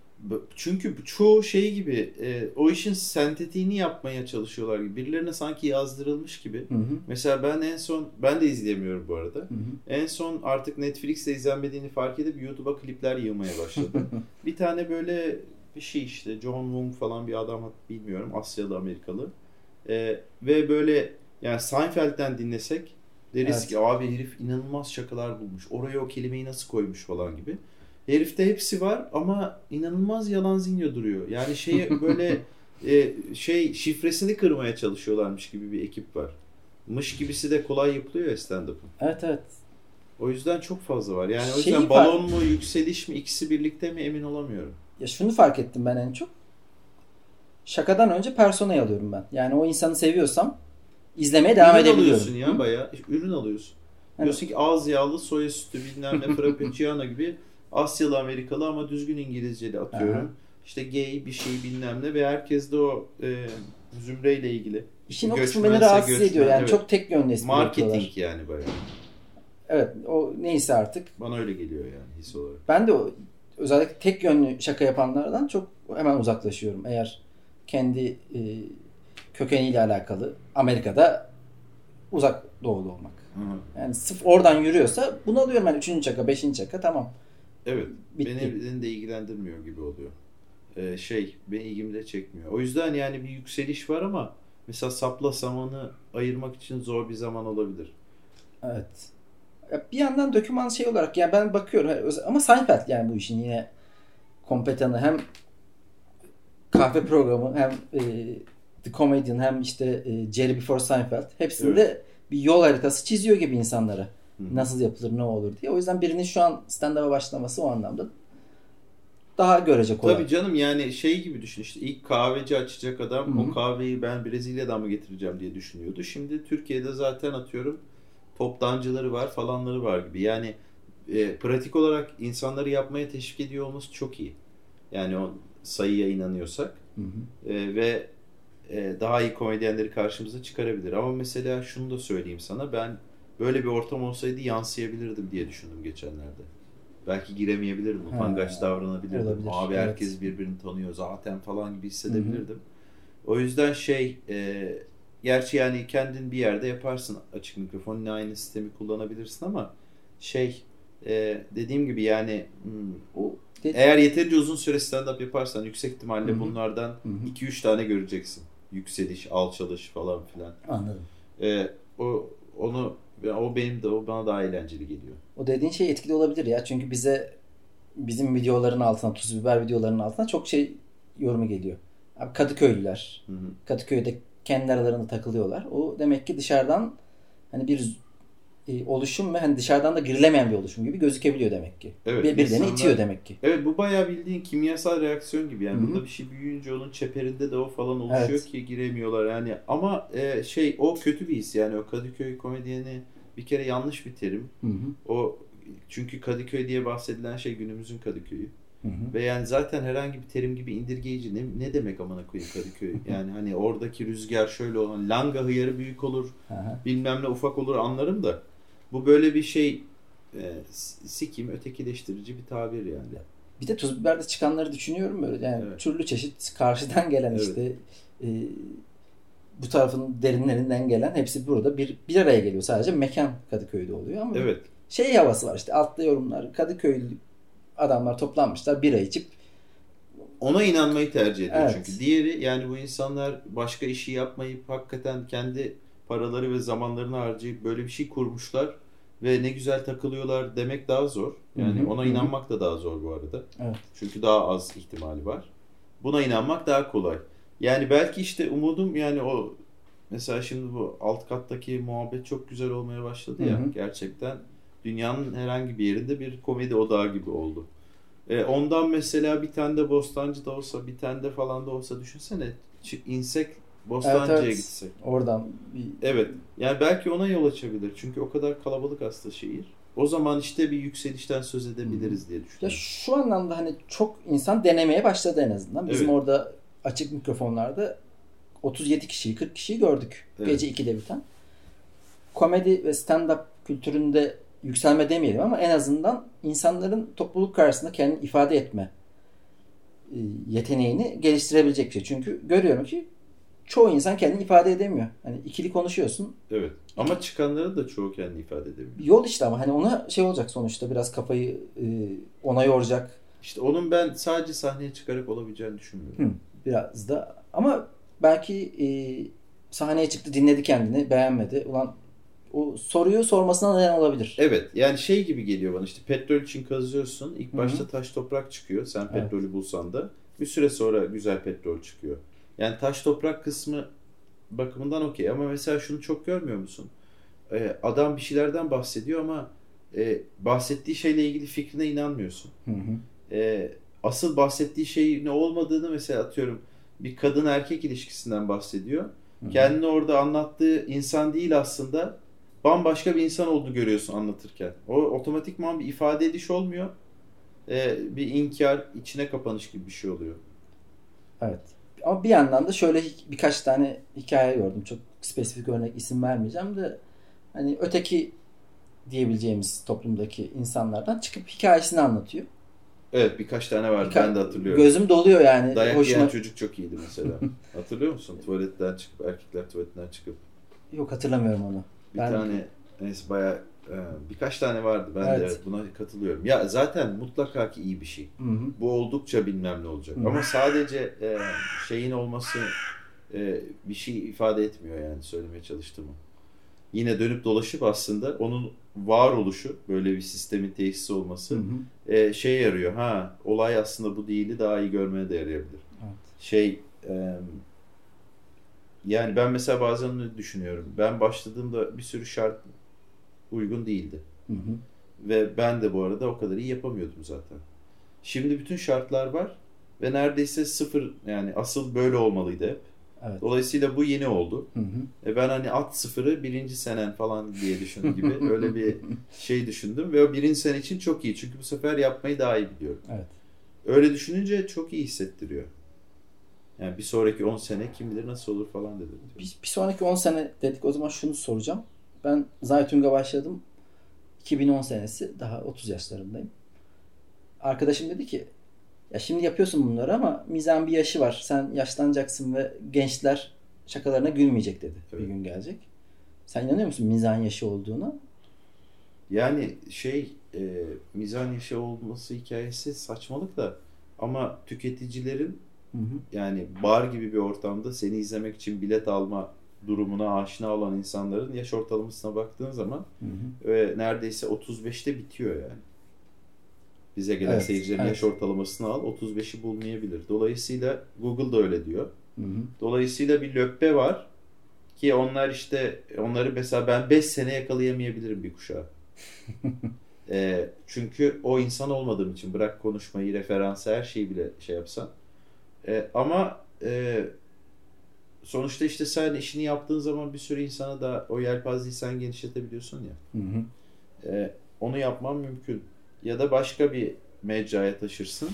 Çünkü çoğu şey gibi e, o işin sentetiğini yapmaya çalışıyorlar gibi. Birilerine sanki yazdırılmış gibi. Hı hı. Mesela ben en son, ben de izleyemiyorum bu arada. Hı hı. En son artık Netflix'te izlenmediğini fark edip YouTube'a klipler yığmaya başladım. bir tane böyle bir şey işte John Wong falan bir adam bilmiyorum Asyalı Amerikalı. E, ve böyle yani Seinfeld'den dinlesek deriz Evet. ki abi herif inanılmaz şakalar bulmuş. Oraya o kelimeyi nasıl koymuş falan gibi. Herifte hepsi var ama inanılmaz yalan zinyo duruyor. Yani şey böyle e, şey şifresini kırmaya çalışıyorlarmış gibi bir ekip var. Mış gibisi de kolay yapılıyor ya stand-up'ın. Evet evet. O yüzden çok fazla var. Yani o Şeyi yüzden fark- balon mu, yükseliş mi ikisi birlikte mi emin olamıyorum. Ya şunu fark ettim ben en çok. Şakadan önce personayı alıyorum ben. Yani o insanı seviyorsam izlemeye devam ürün edebiliyorum. alıyorsun ya Hı? bayağı. Ürün alıyorsun. Hani- Diyorsun ki az yağlı soya sütü bilmem ne frappuccino gibi Asyalı Amerikalı ama düzgün İngilizceli atıyorum. Aha. İşte gay bir şey bilmem ne ve herkes de o e, zümreyle ilgili. İşin o kısmı beni rahatsız göçmen, ediyor. Yani evet. çok tek yönlü espri yapıyorlar. Marketing yani bayağı. Evet o neyse artık. Bana öyle geliyor yani his olarak. Ben de o özellikle tek yönlü şaka yapanlardan çok hemen uzaklaşıyorum. Eğer kendi e, kökeniyle alakalı Amerika'da uzak doğulu olmak. Hı. Yani sırf oradan yürüyorsa bunu alıyorum ben. Üçüncü şaka, beşinci şaka tamam. Evet. Bitti. Beni, beni de ilgilendirmiyor gibi oluyor. Ee, şey, beni ilgimi de çekmiyor. O yüzden yani bir yükseliş var ama mesela sapla samanı ayırmak için zor bir zaman olabilir. Evet. Bir yandan döküman şey olarak yani ben bakıyorum ama Seinfeld yani bu işin yine kompetanı hem kahve programı hem e, The Comedian hem işte e, Jerry Before Seinfeld hepsinde bir yol haritası çiziyor gibi insanlara. Hı hı. Nasıl yapılır ne olur diye. O yüzden birinin şu an stand-up'a başlaması o anlamda daha görecek kolay. Tabii canım yani şey gibi düşün işte ilk kahveci açacak adam Hı hı. o kahveyi ben Brezilya'dan mı getireceğim diye düşünüyordu. Şimdi Türkiye'de zaten atıyorum toptancıları var falanları var gibi. Yani e, pratik olarak insanları yapmaya teşvik ediyor olması çok iyi. Yani o sayıya inanıyorsak Hı hı. E, ve e, daha iyi komedyenleri karşımıza çıkarabilir. Ama mesela şunu da söyleyeyim sana ben böyle bir ortam olsaydı yansıyabilirdim diye düşündüm geçenlerde. Belki giremeyebilirdim, utangaç davranabilirdim. olabilir, Abi evet. herkes birbirini tanıyor zaten falan gibi hissedebilirdim. O yüzden şey, e, gerçi yani kendin bir yerde yaparsın açık mikrofon, yine aynı sistemi kullanabilirsin ama şey, e, dediğim gibi yani hmm, O de- eğer yeterince uzun süre stand-up yaparsan yüksek ihtimalle Hı hı. bunlardan Hı hı. 2-3 tane göreceksin. Yükseliş, alçalış falan filan. Anladım. Ee, o onu o benim de o bana daha eğlenceli geliyor. O dediğin şey etkili olabilir ya. Çünkü bize bizim videoların altına, tuz biber videolarının altına çok şey yorumu geliyor. Abi Kadıköylüler. Hı hı. Kadıköy'de kendi aralarında takılıyorlar. O demek ki dışarıdan hani bir e, oluşum ve hani dışarıdan da girilemeyen bir oluşum gibi gözükebiliyor demek ki. Evet, bir birilerini insanlar- itiyor demek ki. Evet bu bayağı bildiğin kimyasal reaksiyon gibi yani Hı hı. burada bir şey büyüyünce onun çeperinde de o falan oluşuyor Evet. ki giremiyorlar yani ama e, şey o kötü bir his yani o Kadıköy komedyeni bir kere yanlış bir terim. Hı hı. O çünkü Kadıköy diye bahsedilen şey günümüzün Kadıköy'ü. Hı hı. Ve yani zaten herhangi bir terim gibi indirgeyici ne, ne demek amına koyayım Kadıköy? Yani hani oradaki rüzgar şöyle olan langa hıyarı büyük olur, Aha. bilmem ne ufak olur anlarım da bu böyle bir şey e, sikim ötekileştirici bir tabir yani. Bir de tuz biberde çıkanları düşünüyorum böyle. Yani Evet. türlü çeşit karşıdan gelen Evet. işte e, bu tarafın derinlerinden gelen hepsi burada bir bir araya geliyor. Sadece mekan Kadıköy'de oluyor ama Evet. şey havası var işte altta yorumlar Kadıköylü adamlar toplanmışlar bira içip Ona inanmayı tercih ediyor Evet. çünkü. Diğeri yani bu insanlar başka işi yapmayıp hakikaten kendi paraları ve zamanlarını harcayıp böyle bir şey kurmuşlar ve ne güzel takılıyorlar demek daha zor. Yani Hı hı, ona inanmak da daha zor bu arada. Evet. Çünkü daha az ihtimali var. Buna inanmak daha kolay. Yani belki işte umudum yani o mesela şimdi bu alt kattaki muhabbet çok güzel olmaya başladı ya. Hı hı. Gerçekten dünyanın herhangi bir yerinde bir komedi odağı gibi oldu. E, ondan mesela bir tane de Bostancı da olsa bir tane de falan da olsa düşünsene insek Bostancı'ya Evet, evet. gitsek. oradan bir Evet. Yani belki ona yol açabilir. Çünkü o kadar kalabalık aslında şehir. O zaman işte bir yükselişten söz edebiliriz diye ya düşünüyorum. şu anlamda hani çok insan denemeye başladı en azından. Bizim Evet. orada açık mikrofonlarda 37 kişiyi 40 kişiyi gördük. Evet. Gece 2'de biten. Komedi ve stand-up kültüründe yükselme demeyelim ama en azından insanların topluluk karşısında kendini ifade etme e, yeteneğini geliştirebilecek bir şey. Çünkü görüyorum ki çoğu insan kendini ifade edemiyor. Hani ikili konuşuyorsun. Evet. Ama çıkanların da çoğu kendini ifade edemiyor. Yol işte ama hani ona şey olacak sonuçta biraz kafayı e, ona yoracak. İşte onun ben sadece sahneye çıkarak olabileceğini düşünmüyorum. Hı, biraz da ama belki e, sahneye çıktı dinledi kendini beğenmedi. Ulan o soruyu sormasına neden olabilir. Evet. Yani şey gibi geliyor bana işte petrol için kazıyorsun. İlk başta hı. taş toprak çıkıyor. Sen Evet. petrolü bulsan da. Bir süre sonra güzel petrol çıkıyor. Yani taş toprak kısmı bakımından okey. Ama mesela şunu çok görmüyor musun? Ee, adam bir şeylerden bahsediyor ama e, bahsettiği şeyle ilgili fikrine inanmıyorsun. Hı hı. e, asıl bahsettiği şeyin ne olmadığını mesela atıyorum bir kadın erkek ilişkisinden bahsediyor. Hı hı. Kendini orada anlattığı insan değil aslında bambaşka bir insan olduğunu görüyorsun anlatırken. O otomatikman bir ifade ediş olmuyor. E, bir inkar, içine kapanış gibi bir şey oluyor. Evet. Ama bir yandan da şöyle birkaç tane hikaye gördüm. Çok spesifik örnek isim vermeyeceğim de hani öteki diyebileceğimiz toplumdaki insanlardan çıkıp hikayesini anlatıyor. Evet birkaç tane vardı Birka- ben de hatırlıyorum. Gözüm doluyor yani. Dayak Hoşuma... yiyen çocuk çok iyiydi mesela. Hatırlıyor musun? Tuvaletten çıkıp erkekler tuvaletten çıkıp Yok hatırlamıyorum onu. Bir Ben- tane neyse bayağı birkaç tane vardı. Ben de Evet. evet, buna katılıyorum. Ya zaten mutlaka ki iyi bir şey. Hı hı. Bu oldukça bilmem ne olacak. Hı. Ama sadece e, şeyin olması e, bir şey ifade etmiyor yani söylemeye çalıştığımı. Yine dönüp dolaşıp aslında onun varoluşu böyle bir sistemin tesis olması Hı hı. e, şey yarıyor. Ha olay aslında bu değildi daha iyi görmeye de yarayabilir. Evet. Şey e, yani ben mesela bazen düşünüyorum. Ben başladığımda bir sürü şart uygun değildi. Hı hı. Ve ben de bu arada o kadar iyi yapamıyordum zaten. Şimdi bütün şartlar var ve neredeyse sıfır yani asıl böyle olmalıydı hep. Evet. Dolayısıyla bu yeni oldu. Hı hı. E ben hani at sıfırı birinci senen falan diye düşündüm gibi öyle bir şey düşündüm ve o birinci sene için çok iyi çünkü bu sefer yapmayı daha iyi biliyorum. Evet. Öyle düşününce çok iyi hissettiriyor. Yani bir sonraki 10 sene kim bilir nasıl olur falan dedim. Bir, bir sonraki 10 sene dedik o zaman şunu soracağım. Ben Zaytung'a başladım. 2010 senesi daha 30 yaşlarındayım. Arkadaşım dedi ki ya şimdi yapıyorsun bunları ama mizan bir yaşı var. Sen yaşlanacaksın ve gençler şakalarına gülmeyecek dedi. Evet. Bir gün gelecek. Sen inanıyor musun mizan yaşı olduğuna? Yani şey e, mizan yaşı olması hikayesi saçmalık da ama tüketicilerin Hı hı. yani bar gibi bir ortamda seni izlemek için bilet alma durumuna aşina olan insanların yaş ortalamasına baktığın zaman Hı hı. ve neredeyse 35'te bitiyor yani. Bize gelen Evet, seyircilerin evet. yaş ortalamasını al 35'i bulmayabilir. Dolayısıyla Google da öyle diyor. Hı hı. Dolayısıyla bir löppe var ki onlar işte onları mesela ben 5 sene yakalayamayabilirim bir kuşağı. Ee, çünkü o insan olmadığım için bırak konuşmayı, referansı her şeyi bile şey yapsan. Ee, ama e, sonuçta işte sen işini yaptığın zaman bir sürü insana da o yelpazeyi sen genişletebiliyorsun ya. Hı hı. Ee, onu yapman mümkün. Ya da başka bir mecraya taşırsın.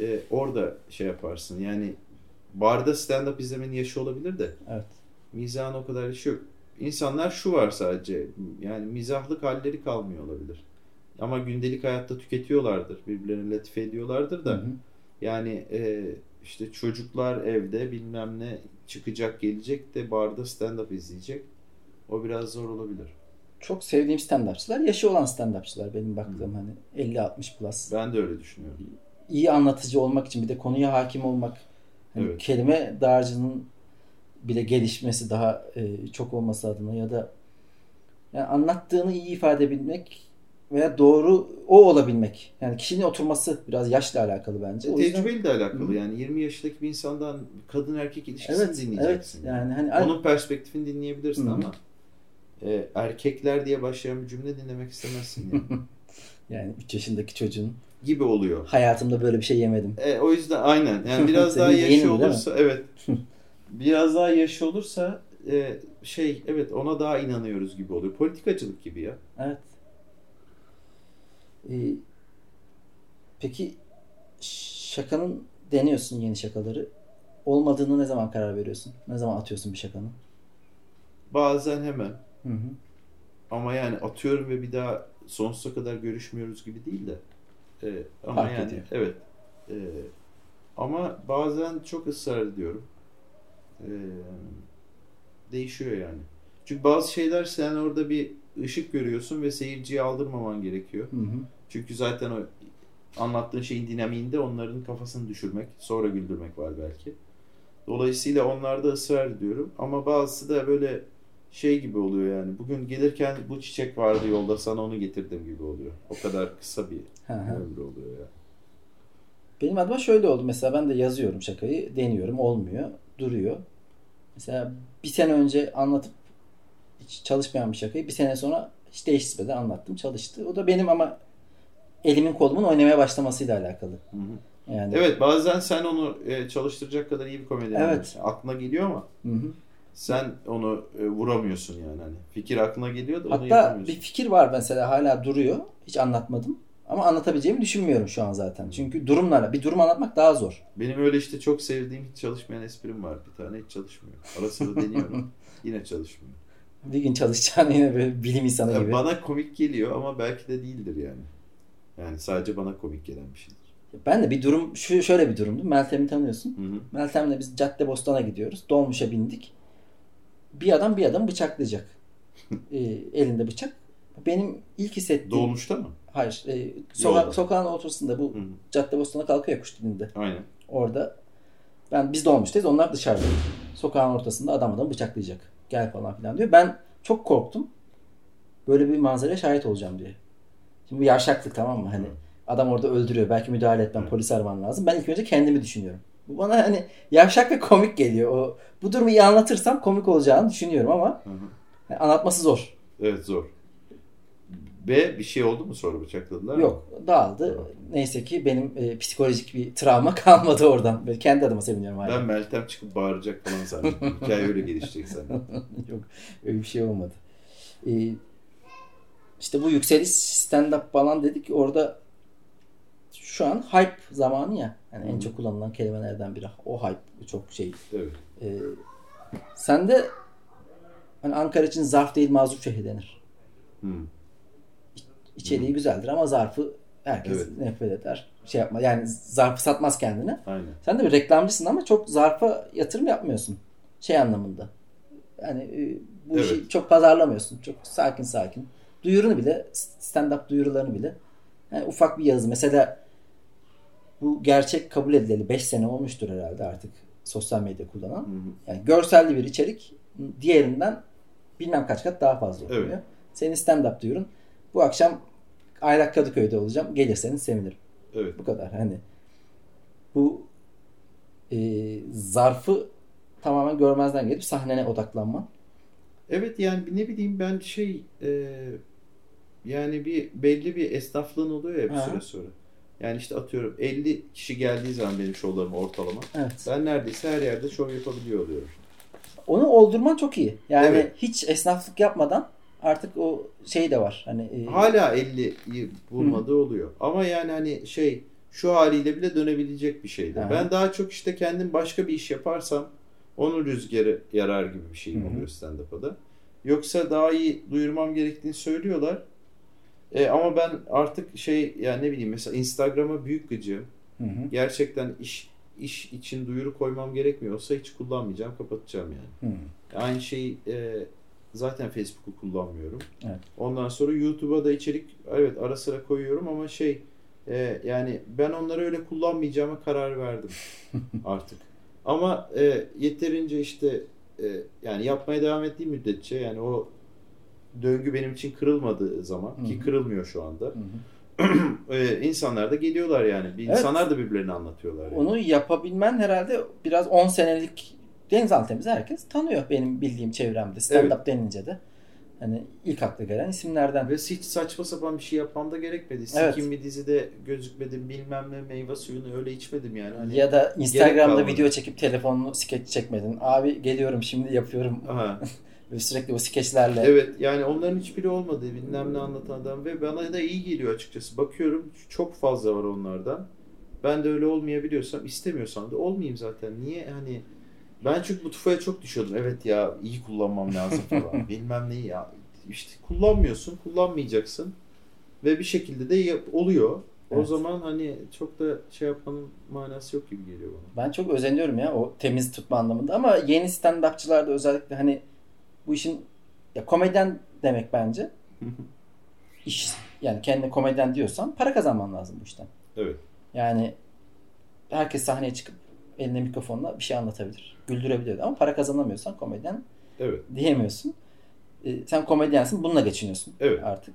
Ee, orada şey yaparsın. Yani barda stand-up izlemenin yaşı olabilir de Evet. mizahın o kadar yaşı yok. İnsanlar şu var sadece. Yani mizahlık halleri kalmıyor olabilir. Ama gündelik hayatta tüketiyorlardır. Birbirlerini latife ediyorlardır Hı da. hı. Yani e, işte çocuklar evde bilmem ne çıkacak gelecek de barda stand-up izleyecek. O biraz zor olabilir. Çok sevdiğim stand-upçılar yaşı olan stand-upçılar benim baktığım hani 50-60 plus. Ben de öyle düşünüyorum. iyi anlatıcı olmak için bir de konuya hakim olmak hani Evet. kelime dağarcığının bile gelişmesi daha e, çok olması adına ya da yani anlattığını iyi ifade edebilmek veya doğru o olabilmek. Yani kişinin oturması biraz yaşla alakalı bence. Yüzden- Tecrübeyle de alakalı. Hı. Yani 20 yaşındaki bir insandan kadın erkek ilişkisini Evet, evet. dinleyeceksin. Yani hani Onun perspektifini dinleyebilirsin Hı ama e, erkekler diye başlayan bir cümle dinlemek istemezsin yani. yani 3 yaşındaki çocuğun gibi oluyor. hayatımda böyle bir şey yemedim. E, o yüzden aynen. Yani biraz daha yaşı olursa evet. biraz daha yaşı olursa e, şey evet ona daha inanıyoruz gibi oluyor. Politikacılık gibi ya. Evet. Ee, peki şakanın deniyorsun yeni şakaları. Olmadığını ne zaman karar veriyorsun? Ne zaman atıyorsun bir şakanın? Bazen hemen Hı hı. ama yani atıyorum ve bir daha sonsuza kadar görüşmüyoruz gibi değil de. E, ama Fark yani ediyor. evet. E, ama bazen çok ısrar ediyorum. E, değişiyor yani. Çünkü bazı şeyler sen orada bir ışık görüyorsun ve seyirciyi aldırmaman gerekiyor. Hı hı. Çünkü zaten o anlattığın şeyin dinamiğinde onların kafasını düşürmek, sonra güldürmek var belki. Dolayısıyla onlarda ısrar ediyorum. Ama bazısı da böyle şey gibi oluyor yani. Bugün gelirken bu çiçek vardı yolda sana onu getirdim gibi oluyor. O kadar kısa bir ömrü oluyor ya. Benim adıma şöyle oldu. Mesela ben de yazıyorum şakayı. Deniyorum. Olmuyor. Duruyor. Mesela bir sene önce anlatıp hiç çalışmayan bir şakayı bir sene sonra hiç değiştirmeden anlattım. Çalıştı. O da benim ama elimin kolumun oynamaya başlamasıyla alakalı. Hı hı. Yani Evet bazen sen onu e, çalıştıracak kadar iyi bir komedyen Evet. değilsin. Aklına geliyor ama Hı hı. sen onu e, vuramıyorsun yani. Hani fikir aklına geliyor da onu Hatta yapamıyorsun. bir fikir var mesela hala duruyor. Hiç anlatmadım. Ama anlatabileceğimi düşünmüyorum şu an zaten. Çünkü durumlarla bir durum anlatmak daha zor. Benim öyle işte çok sevdiğim hiç çalışmayan esprim var. Bir tane hiç çalışmıyor. Ara sıra deniyorum. Yine çalışmıyor. Bir gün çalışacağını yine böyle bilim insanı Ya gibi. bana komik geliyor ama belki de değildir yani. Yani sadece bana komik gelen bir şeydir. Ben de bir durum şu şöyle bir durumdu. Meltem'i tanıyorsun. Hı hı. Meltem'le biz Cadde Bostan'a gidiyoruz. Dolmuşa bindik. Bir adam bir adam bıçaklayacak. Ee, elinde bıçak. Benim ilk hissettiğim... Dolmuşta mı? Hayır. E, soka- sokağın ortasında bu Hı hı. Cadde Bostan'a kalkıyor kuş dilinde. Aynen. Orada. Ben biz dolmuştayız. Onlar dışarıda. Sokağın ortasında adam adam bıçaklayacak. Gel falan filan diyor. Ben çok korktum. Böyle bir manzaraya şahit olacağım diye. Şimdi bu yavşaklık tamam mı? Hani adam orada öldürüyor. Belki müdahale etmem, polis araman lazım. Ben ilk önce kendimi düşünüyorum. Bu bana hani yavşak ve komik geliyor. O bu durumu iyi anlatırsam komik olacağını düşünüyorum ama Hı hı. yani anlatması zor. Evet zor. Ve bir şey oldu mu sonra bıçakladılar mı? Yok dağıldı. Neyse ki benim e, psikolojik bir travma kalmadı oradan. Ben kendi adıma seviniyorum hala. Ben Meltem çıkıp bağıracak falan zannettim. Hikaye öyle gelişecek sandım. Yok öyle bir şey olmadı. Ee, işte bu yükseliş stand-up falan dedik orada şu an hype zamanı ya. Yani en çok kullanılan kelimelerden biri. O hype çok şey. Evet. Ee, sen de hani Ankara için zarf değil mazur şehir denir. Hı. İçeriği güzeldir ama zarfı herkes Evet. nefret eder. Şey yapma yani zarfı satmaz kendine. Aynen. Sen de bir reklamcısın ama çok zarfa yatırım yapmıyorsun. Şey anlamında. Yani e, bu işi Evet. çok pazarlamıyorsun. Çok sakin sakin. Duyurunu bile, stand-up duyurularını bile. Yani ufak bir yazı. Mesela bu gerçek kabul edileli 5 sene olmuştur herhalde artık sosyal medya kullanan. Hı hı. Yani görselli bir içerik diğerinden bilmem kaç kat daha fazla okunuyor. Evet. Senin stand-up duyurun. Bu akşam Aylak Kadıköy'de olacağım. Gelirseniz sevinirim. Evet. Bu kadar. Hani bu e, zarfı tamamen görmezden gelip sahnene odaklanman. Evet yani ne bileyim ben şey e, yani bir belli bir esnaflığın oluyor ya bir Ha. süre sonra. Yani işte atıyorum 50 kişi geldiği zaman benim şovlarıma ortalama. Evet. Ben neredeyse her yerde şov yapabiliyor oluyorum. Onu oldurman çok iyi. Yani Evet. hiç esnaflık yapmadan artık o şey de var. Hani e, Hala 50'yi bulmadığı oluyor. Ama yani hani şey şu haliyle bile dönebilecek bir şeydi. Aha. Ben daha çok işte kendim başka bir iş yaparsam onun rüzgarı yarar gibi bir şeyim oluyor stand-up'a. Yoksa daha iyi duyurmam gerektiğini söylüyorlar. E, ama ben artık şey yani ne bileyim mesela Instagram'a büyük gıcığım. Hı hı. Gerçekten iş iş için duyuru koymam gerekmiyorsa hiç kullanmayacağım, kapatacağım yani. Hı. Aynı şeyi e, zaten Facebook'u kullanmıyorum. Evet. Ondan sonra YouTube'a da içerik evet ara sıra koyuyorum ama şey e, yani ben onları öyle kullanmayacağıma karar verdim artık. Ama e, yeterince işte e, yani yapmaya devam ettiği müddetçe yani o döngü benim için kırılmadığı zaman Hı ki kırılmıyor şu anda. Hı hı. e, insanlar da geliyorlar yani. Bir Evet. insanlar da birbirlerini anlatıyorlar. Yani. Onu yapabilmen herhalde biraz 10 senelik Denizaltı Temiz'i herkes tanıyor benim bildiğim çevremde. Stand-up denince de. Hani ilk akla gelen isimlerden. Ve hiç saçma sapan bir şey yapmam da gerekmedi. Evet. Sikim bir dizide gözükmedim bilmem ne meyve suyunu öyle içmedim yani. Hani, ya da Instagram'da video çekip telefonunu skeç çekmedin. Abi geliyorum şimdi yapıyorum. Aha. Ve sürekli o skeçlerle. Evet yani onların hiçbiri olmadı. Bilmem ne anlatan adam ve bana da iyi geliyor açıkçası. Bakıyorum çok fazla var onlardan. Ben de öyle olmayabiliyorsam istemiyorsam da olmayayım zaten. Niye hani ben çünkü bu tufaya çok düşüyordum. Evet ya iyi kullanmam lazım falan. Bilmem neyi ya. İşte kullanmıyorsun, kullanmayacaksın. Ve bir şekilde de yap- oluyor. O Evet. zaman hani çok da şey yapmanın manası yok gibi geliyor bana. Ben çok özeniyorum ya o temiz tutma anlamında. Ama yeni stand-upçılar da özellikle hani bu işin ya komedyen demek bence. İş yani kendine komedyen diyorsan para kazanman lazım bu işten. Evet. Yani herkes sahneye çıkıp eline mikrofonla bir şey anlatabilir. Güldürebilir ama para kazanamıyorsan komedyen Evet. diyemiyorsun. Ee, sen komedyensin bununla geçiniyorsun Evet. artık.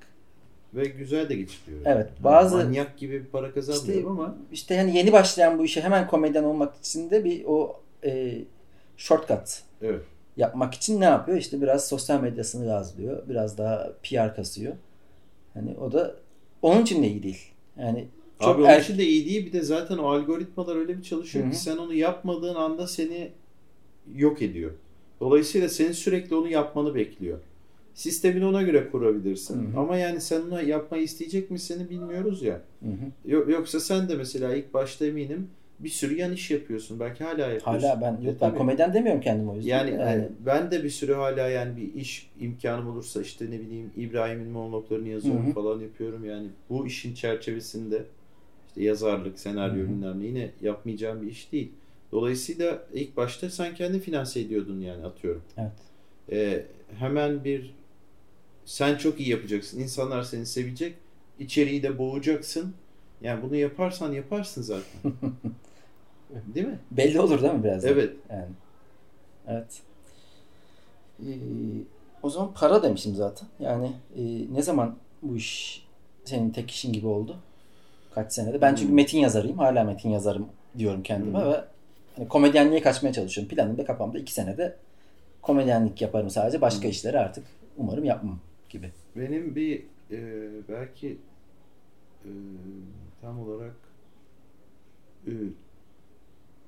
Ve güzel de geçiriyor. Evet, Yani bazı- manyak gibi bir para kazanmıyorum İşte- ama İşte yani yeni başlayan bu işe hemen komedyen olmak için de bir o e, shortcut evet. yapmak için ne yapıyor? İşte biraz sosyal medyasını gazlıyor. Biraz daha PR kasıyor. Hani o da onun için de iyi değil. Yani çok Abi de iyi değil. Bir de zaten o algoritmalar öyle bir çalışıyor Hı hı. ki sen onu yapmadığın anda seni yok ediyor. Dolayısıyla senin sürekli onu yapmanı bekliyor. Sistemini ona göre kurabilirsin. Hı hı. Ama yani sen onu yapmayı isteyecek misin bilmiyoruz ya. Hı hı. Yo- Yoksa sen de mesela ilk başta eminim bir sürü yan iş yapıyorsun. Belki hala yapıyorsun. Hala ben E, yok ben komedyen demiyorum kendime o yüzden. Yani, yani e, ben de bir sürü hala yani bir iş imkanım olursa işte ne bileyim İbrahim'in monologlarını yazıyorum Hı hı. falan yapıyorum. Yani bu işin çerçevesinde işte yazarlık, senaryo Hı hı. bilmem ne yine yapmayacağım bir iş değil. Dolayısıyla ilk başta sen kendi finanse ediyordun yani atıyorum. Evet. E, hemen bir sen çok iyi yapacaksın. İnsanlar seni sevecek. içeriği de boğacaksın. Yani bunu yaparsan yaparsın zaten. Değil mi? belli olur değil mi biraz? Evet. Yani Evet. Ee, o zaman para demişim zaten. Yani e, ne zaman bu iş senin tek işin gibi oldu? Kaç senede? Ben çünkü Hmm. metin yazarıyım. Hala metin yazarım diyorum kendime Hmm. ve hani komedyenliğe kaçmaya çalışıyorum. Planım da kafamda iki senede komedyenlik yaparım sadece. Başka Hmm. işleri artık umarım yapmam gibi. Benim bir e, belki e, tam olarak e,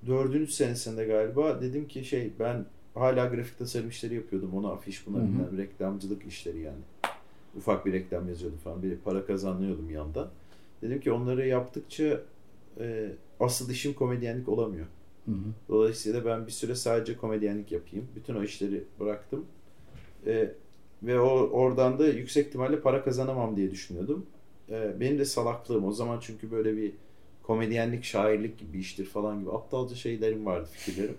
dördüncü senesinde galiba dedim ki şey ben hala grafik tasarım işleri yapıyordum. Ona afiş buna bilmem reklamcılık işleri yani. Ufak bir reklam yazıyordum falan. Bir para kazanıyordum yandan. Dedim ki onları yaptıkça e, asıl işim komedyenlik olamıyor. Hı hı. Dolayısıyla ben bir süre sadece komedyenlik yapayım. Bütün o işleri bıraktım. Ee, ve o oradan da yüksek ihtimalle para kazanamam diye düşünüyordum. Ee, benim de salaklığım o zaman çünkü böyle bir komedyenlik, şairlik gibi bir iştir falan gibi aptalca şeylerim vardı fikirlerim.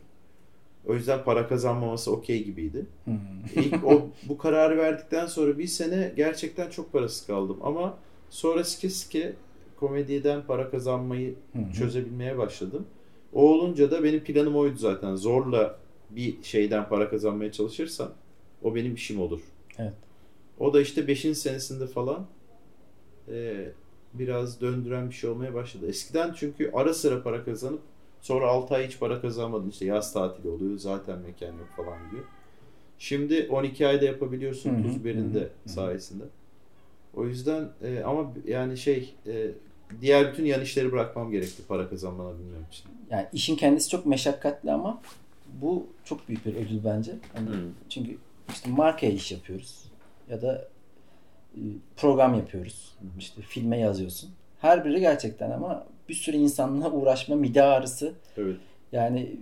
O yüzden para kazanmaması okey gibiydi. Hı hı. İlk o bu kararı verdikten sonra bir sene gerçekten çok parasız kaldım ama sonra sike sike komediden para kazanmayı Hı hı. çözebilmeye başladım. O olunca da benim planım oydu zaten. Zorla bir şeyden para kazanmaya çalışırsam o benim işim olur. Evet. O da işte 5. senesinde falan e, biraz döndüren bir şey olmaya başladı. Eskiden çünkü ara sıra para kazanıp sonra 6 ay hiç para kazanmadın. İşte yaz tatili oluyor zaten mekan yok falan gibi. Şimdi 12 ayda yapabiliyorsun Hı hı, tuz biberinde hı hı, hı. sayesinde. O yüzden e, ama yani şey e, diğer bütün yan işleri bırakmam gerekti para kazanmanabilmem için. Yani işin kendisi çok meşakkatli ama bu çok büyük bir ödül bence. Hani Hı. Çünkü işte markaya iş yapıyoruz ya da e, program yapıyoruz. Hı. İşte filme yazıyorsun. Her biri gerçekten ama bir sürü insanla uğraşma, mide ağrısı. Evet. Yani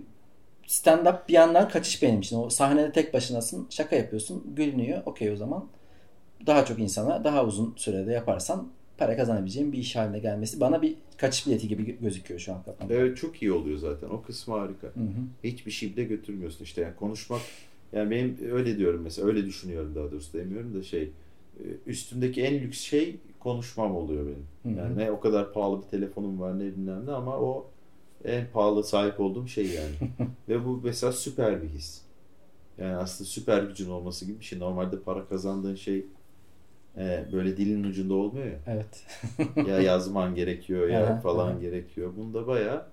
stand-up bir yandan kaçış benim için. O sahnede tek başınasın, şaka yapıyorsun, gülünüyor. Okey o zaman daha çok insana daha uzun sürede yaparsan para kazanabileceğim bir iş haline gelmesi bana bir kaçış bileti gibi gö- gözüküyor şu an kafamda. Evet çok iyi oluyor zaten. O kısmı harika. Hı hı. Hiçbir şey de götürmüyorsun işte. Yani konuşmak yani benim öyle diyorum mesela. Öyle düşünüyorum daha doğrusu demiyorum da şey e, üstümdeki en lüks şey konuşmam oluyor benim. Hı hı. Yani ne o kadar pahalı bir telefonum var ne bilmem ne ama o en pahalı sahip olduğum şey yani. Ve bu mesela süper bir his. Yani aslında süper gücün olması gibi bir şey. Normalde para kazandığın şey e, böyle dilin ucunda olmuyor ya. Evet. ya yazman gerekiyor ya Aha, falan aha. gerekiyor. Bunda bayağı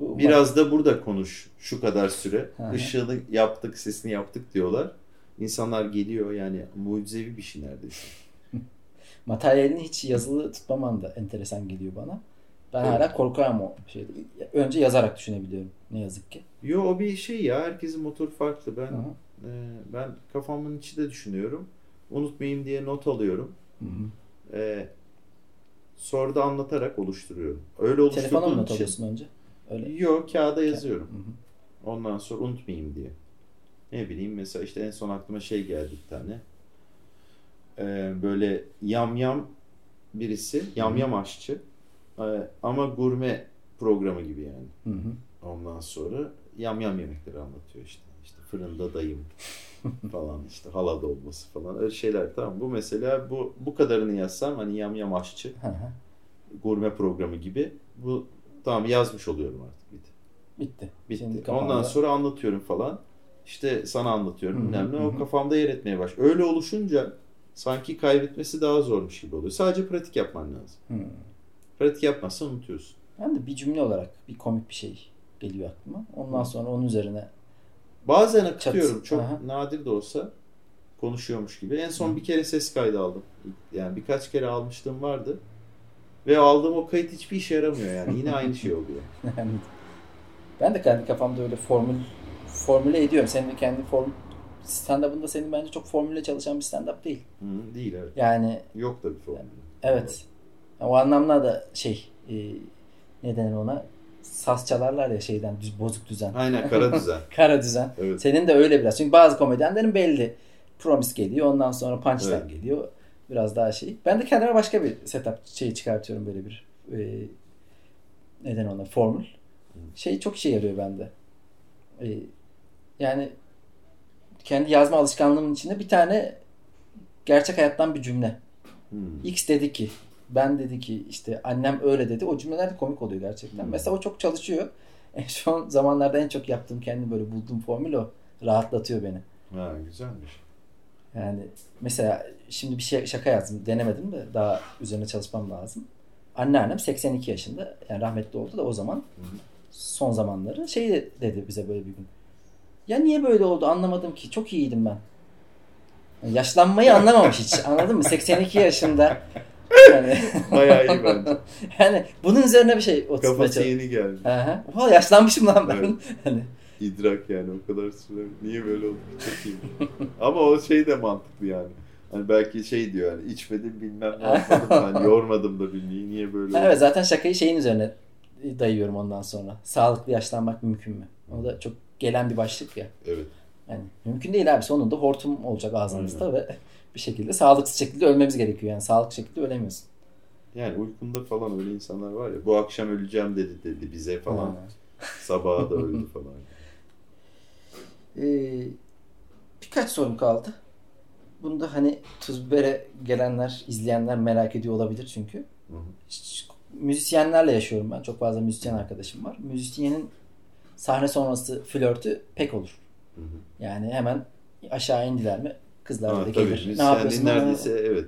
Biraz da burada konuş şu kadar süre. Hı. Işığını yaptık, sesini yaptık diyorlar. İnsanlar geliyor yani mucizevi bir şey neredeyse. materyalini hiç yazılı tutmaman da enteresan geliyor bana. Ben Evet. hala korkarım o şeyde. Önce yazarak düşünebiliyorum ne yazık ki. Yo o bir şey ya herkesin motoru farklı. Ben e, ben kafamın içinde düşünüyorum. Unutmayayım diye not alıyorum. Hı hı. E, sonra da anlatarak oluşturuyorum. Öyle Telefona oluşturduğum mı not alıyorsun önce? Öyle. Yok kağıda yazıyorum. Hı hı. Ondan sonra unutmayayım diye. Ne bileyim mesela işte en son aklıma şey geldi bir tane. Ee, böyle yamyam birisi. Yamyam aşçı. Ee, ama gurme programı gibi yani. Hı hı. Ondan sonra yamyam yemekleri anlatıyor işte. İşte fırında dayım falan işte hala dolması falan öyle şeyler tamam. Bu mesela bu bu kadarını yazsam hani yamyam aşçı Hı hı. gurme programı gibi bu tamam yazmış oluyorum artık bitti. Bitti. Bitti. Şimdi kafanda- Ondan sonra anlatıyorum falan. İşte sana anlatıyorum bilmem ne. O kafamda yer etmeye baş. Öyle oluşunca sanki kaybetmesi daha zormuş gibi oluyor. Sadece pratik yapman lazım. Hı. Pratik yapmazsan unutuyorsun. Ben de bir cümle olarak bir komik bir şey geliyor aklıma. Ondan Hı. sonra onun üzerine Bazen akıtıyorum. Çat. Çok Aha. nadir de olsa konuşuyormuş gibi. En son Hı. bir kere ses kaydı aldım. Yani birkaç kere almıştım vardı. Ve aldığım o kayıt hiçbir işe yaramıyor yani. Yine aynı şey oluyor. Ben de kendi kafamda öyle formül formüle ediyorum. Senin de kendi form stand-up'ında senin bence çok formüle çalışan bir stand-up değil. Hı, değil evet. Yani Yok da bir formül. evet. O anlamda da şey e, ne denir ona? Saz çalarlar ya şeyden düz, bozuk düzen. Aynen kara düzen. Kara düzen. Evet. Senin de öyle biraz. Çünkü bazı komedyenlerin belli. Promise geliyor. Ondan sonra punchline Evet. geliyor. Biraz daha şey. Ben de kendime başka bir setup şeyi çıkartıyorum böyle bir e, neden ona formül. Şey çok işe yarıyor bende. E, yani kendi yazma alışkanlığımın içinde bir tane gerçek hayattan bir cümle. Hı. X dedi ki ben dedi ki işte annem öyle dedi. O cümleler de komik oluyor gerçekten. Hmm. Mesela o çok çalışıyor. En son zamanlarda en çok yaptığım kendi böyle bulduğum formül o. Rahatlatıyor beni. Ha güzelmiş. Yani mesela şimdi bir şey şaka yazdım. Denemedim de daha üzerine çalışmam lazım. Anneannem 82 yaşında. Yani rahmetli oldu da o zaman Hı hı. son zamanları şey dedi bize böyle bir gün. Ya niye böyle oldu anlamadım ki. Çok iyiydim ben. Yani yaşlanmayı anlamamış hiç. Anladın mı? 82 yaşında. Yani, Bayağı iyi bence. yani bunun üzerine bir şey oturtmaya Kafası yeni geldi. Aha. Oha, yaşlanmışım lan ben. Evet. Hani, İdrak yani o kadar süre. Niye böyle oldu? Çok iyi. Ama o şey de mantıklı yani. Hani belki şey diyor yani içmedim bilmem ne yapmadım hani yormadım da bilmeyi niye böyle oldu? evet zaten şakayı şeyin üzerine dayıyorum ondan sonra. Sağlıklı yaşlanmak mümkün mü? O da çok gelen bir başlık ya. Evet. Yani mümkün değil abi. Sonunda hortum olacak ağzımızda ve bir şekilde sağlıksız şekilde ölmemiz gerekiyor. Yani sağlıklı şekilde ölemiyorsun. Yani uykunda falan öyle insanlar var ya bu akşam öleceğim dedi dedi bize falan. Ha. Sabaha da öldü falan. Ee, birkaç sorum kaldı. Bunda hani tuz bibere gelenler, izleyenler merak ediyor olabilir çünkü. Hı hı. Müzisyenlerle yaşıyorum ben. Çok fazla müzisyen arkadaşım var. Müzisyenin sahne sonrası flörtü pek olur. Hı hı. Yani hemen aşağı indiler mi kızlar Ha, da tabii. gelir. Ne yapıyorsun? neredeyse evet.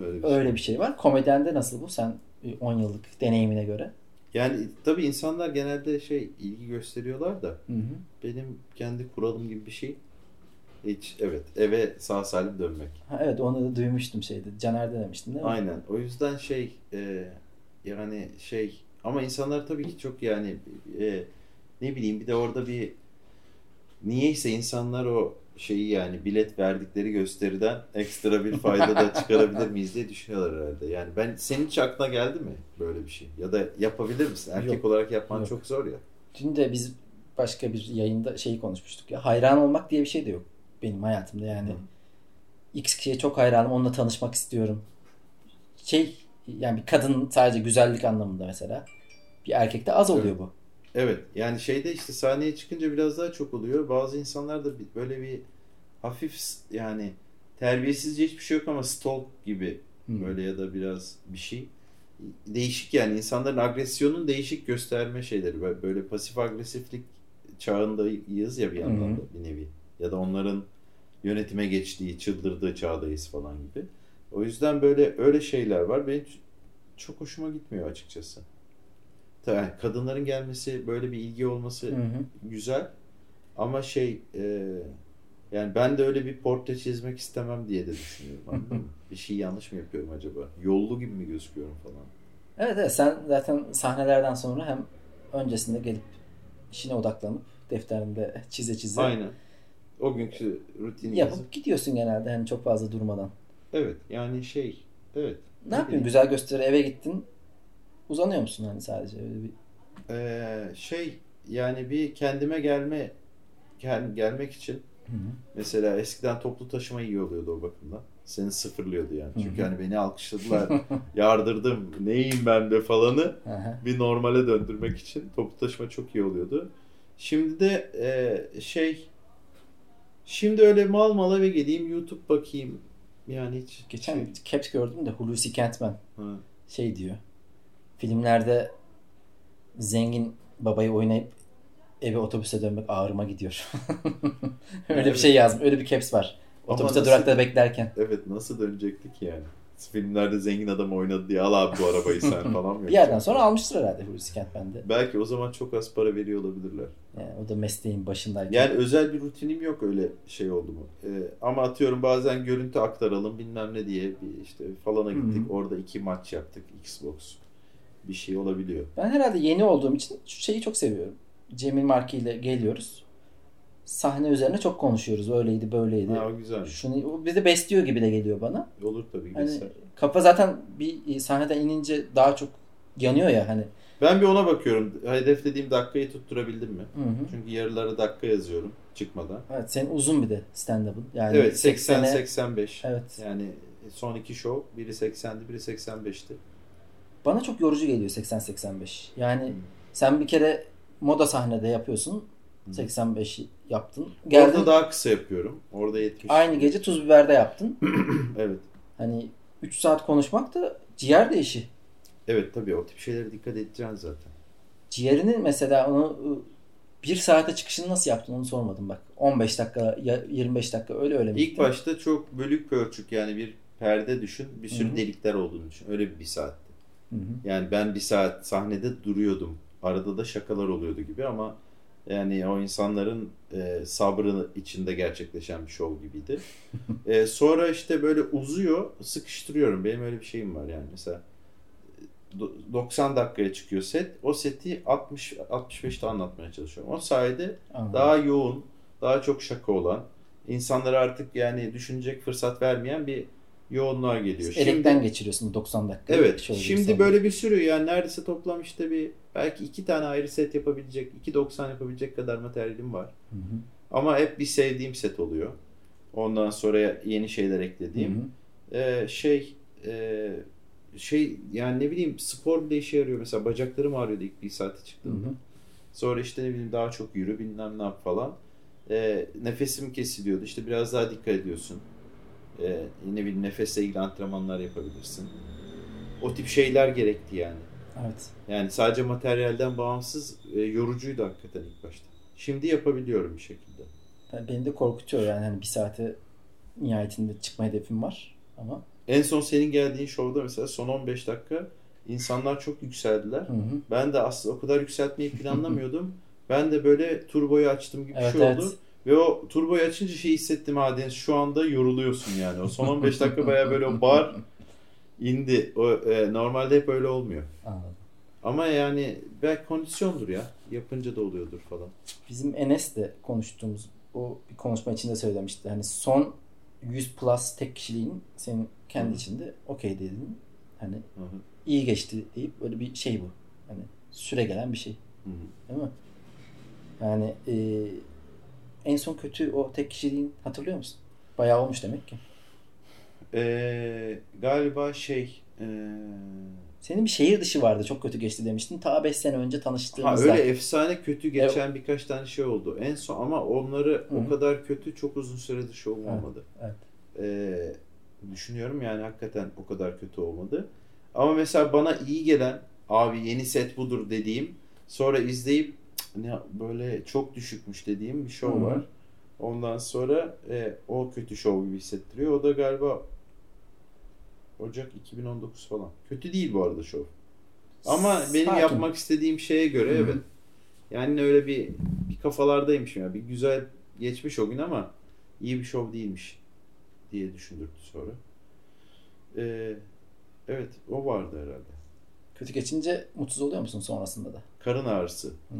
Öyle bir şey? Öyle bir şey var. Komedyende nasıl bu? Sen 10 yıllık deneyimine göre. Yani tabii insanlar genelde şey ilgi gösteriyorlar da Hı hı. benim kendi kuralım gibi bir şey. Hiç evet eve sağ salim dönmek. Ha, evet onu da duymuştum şeyde. Caner demiştin değil mi? Aynen. O yüzden şey e, yani şey ama insanlar tabii ki çok yani e, ne bileyim bir de orada bir niyeyse insanlar o şeyi yani bilet verdikleri gösteriden ekstra bir fayda da çıkarabilir miyiz diye düşünüyorlar herhalde. Yani ben senin hiç aklına geldi mi böyle bir şey? Ya da yapabilir misin? Erkek Yok. olarak yapman Yok. çok zor ya. Dün de biz başka bir yayında şeyi konuşmuştuk ya. Hayran olmak diye bir şey de yok benim hayatımda yani. Hı. X kişiye çok hayranım. Onunla tanışmak istiyorum. Şey yani bir kadın sadece güzellik anlamında mesela. Bir erkekte az oluyor Evet. bu. Evet yani şeyde işte sahneye çıkınca biraz daha çok oluyor. Bazı insanlar da böyle bir hafif yani terbiyesizce hiçbir şey yok ama stalk gibi Hı. böyle ya da biraz bir şey. Değişik yani insanların agresyonun değişik gösterme şeyleri. Böyle- Böyle pasif agresiflik çağındayız ya bir yandan Hı da bir nevi. Ya da onların yönetime geçtiği, çıldırdığı çağdayız falan gibi. O yüzden böyle öyle şeyler var. Benim çok hoşuma gitmiyor açıkçası. Tabii kadınların gelmesi, böyle bir ilgi olması Hı hı. güzel. Ama şey e, yani ben de öyle bir portre çizmek istemem diye de düşünüyorum. Anladın mı? Bir şey yanlış mı yapıyorum acaba? Yollu gibi mi gözüküyorum falan? Evet evet sen zaten sahnelerden sonra hem öncesinde gelip işine odaklanıp defterinde çize çize Aynen. O günkü rutini yapıp yazıp. gidiyorsun genelde hani çok fazla durmadan. Evet yani şey evet. Ne yapıyorsun? bileyim. Güzel gösteri eve gittin. Uzanıyor musun hani sadece öyle bir Ee, şey yani bir kendime gelme gel, gelmek için Hı hı. mesela eskiden toplu taşıma iyi oluyordu o bakımdan. Seni sıfırlıyordu yani. Çünkü Hı hı. hani beni alkışladılar, yardırdım, neyim ben be falanı. Aha. bir normale döndürmek için toplu taşıma çok iyi oluyordu. Şimdi de e, şey şimdi öyle mal mal eve geleyim YouTube bakayım. Yani hiç Geçen şey- caps gördüm de Hulusi Kentmen Ha. şey diyor. Filmlerde zengin babayı oynayıp eve otobüse dönmek ağrıma gidiyor. öyle bir Evet. şey yazmış. Öyle bir caps var. Ama Otobüste nasıl- durakta beklerken. Evet nasıl dönecektik yani? Filmlerde zengin adam oynadı diye al abi bu arabayı sen falan mı? Bir yerden sonra almıştır herhalde Hulusi Kentmen de. Belki o zaman çok az para veriyor olabilirler. Yani o da mesleğin başındayken. Yani özel bir rutinim yok öyle şey oldu mu. Ee, ama atıyorum bazen görüntü aktaralım bilmem ne diye bir işte falana gittik. Orada iki maç yaptık Xbox. Bir şey olabiliyor. Ben herhalde yeni olduğum için şu şeyi çok seviyorum. Cemil Marki ile geliyoruz. Sahne üzerine çok konuşuyoruz. Öyleydi, böyleydi. Ha, o güzelmiş. Şunu o bizi besliyor gibi de geliyor bana. Olur tabii. Hani kafa zaten bir sahneden inince daha çok yanıyor ya hani. Ben bir ona bakıyorum. Hedeflediğim dakikayı tutturabildim mi? Hı hı. Çünkü yarılara dakika yazıyorum çıkmadan. Evet senin uzun bir de stand-up'ın. Yani evet 80 80'e 85. Evet. Yani son iki show biri 80'di biri 85'ti. Bana çok yorucu geliyor 80-85. Yani Hı. sen bir kere moda sahnede yapıyorsun. Hı. 85'i yaptın. Geldin Orada daha kısa yapıyorum. Orada 70. aynı gece tuz biberde yaptın. Evet. Hani 3 saat konuşmak da ciğer de işi. Evet tabii o tip şeylere dikkat edeceksin zaten. Ciğerinin mesela onu ı, bir saate çıkışını nasıl yaptın onu sormadım bak. 15 dakika ya 25 dakika öyle öyle? İlk başta çok bölük pörçük yani bir perde düşün. Bir sürü Hı hı. delikler olduğunu düşün. Öyle bir, bir saatti. Hı hı. Yani ben bir saat sahnede duruyordum. Arada da şakalar oluyordu gibi ama yani o insanların e, sabrı içinde gerçekleşen bir şov gibiydi. E, sonra işte böyle uzuyor, sıkıştırıyorum. Benim öyle bir şeyim var yani mesela do- 90 dakikaya çıkıyor set. O seti 60 65'te anlatmaya çalışıyorum. O sayede Anladım. daha yoğun, daha çok şaka olan, insanlara artık yani düşünecek fırsat vermeyen bir yoğunluğa geliyor. Elekten geçiriyorsun bu 90 dakika. Evet. Şöyle bir şimdi sonra. böyle bir sürü yani neredeyse toplam işte bir belki iki tane ayrı set yapabilecek, 2.90 yapabilecek kadar materyalim var. Hı hı. Ama hep bir sevdiğim set oluyor. Ondan sonra yeni şeyler eklediğim. Hı hı. Ee, şey e, şey yani ne bileyim spor bile işe yarıyor. Mesela bacaklarım ağrıyordu ilk bir saate Hı çıktığımda. hı. Sonra işte ne bileyim daha çok yürü bilmem ne yap falan. Ee, nefesim kesiliyordu. İşte biraz daha dikkat ediyorsun. Ee, ne bileyim nefesle ilgili antrenmanlar yapabilirsin. O tip şeyler gerekti yani. Evet. Yani sadece materyalden bağımsız e, yorucuydu hakikaten ilk başta. Şimdi yapabiliyorum bir şekilde. Ben- Beni de korkutuyor yani hani bir saate nihayetinde çıkma hedefim var ama En son senin geldiğin şovda mesela son 15 dakika insanlar çok yükseldiler. hı hı. Ben de aslında o kadar yükseltmeyi planlamıyordum. ben de böyle turboyu açtım gibi bir Evet, şey evet. oldu. Ve o turboyu açınca şey hissettim ha Deniz şu anda yoruluyorsun yani. O son 15 dakika baya böyle o bar indi. O, e, normalde hep öyle olmuyor. Anladım. Ama yani belki kondisyondur ya. Yapınca da oluyordur falan. Bizim Enes de konuştuğumuz o bir konuşma içinde söylemişti. Hani son 100 plus tek kişiliğin senin kendi Hı. içinde okey dedin. Hani Hı hı. iyi geçti deyip böyle bir şey bu. Hani süre gelen bir şey. Hı hı. Değil mi? Yani e, en son kötü o tek kişiliğin hatırlıyor musun? Bayağı olmuş demek ki. Ee, galiba şey ee, Senin bir şehir dışı vardı çok kötü geçti demiştin. Ta 5 sene önce ha tanıştığımızda. öyle efsane kötü geçen birkaç tane şey oldu. En son ama onları Hı. o kadar kötü çok uzun süredir şov Evet, olmadı. evet. Ee, düşünüyorum yani hakikaten o kadar kötü olmadı. Ama mesela bana iyi gelen abi yeni set budur dediğim sonra izleyip "Cık, ne böyle çok düşükmüş dediğim bir şov Hı hı. var. Ondan sonra e, o kötü şov gibi hissettiriyor. O da galiba Ocak 2019 falan. Kötü değil bu arada şov. Ama benim Sakin. yapmak istediğim şeye göre Hı hı. evet. Yani öyle bir bir kafalardaymışım ya. Bir güzel geçmiş o gün ama iyi bir şov değilmiş diye düşündürdü sonra. Ee, evet o vardı herhalde. Kötü geçince mutsuz oluyor musun sonrasında da? Karın ağrısı Hı.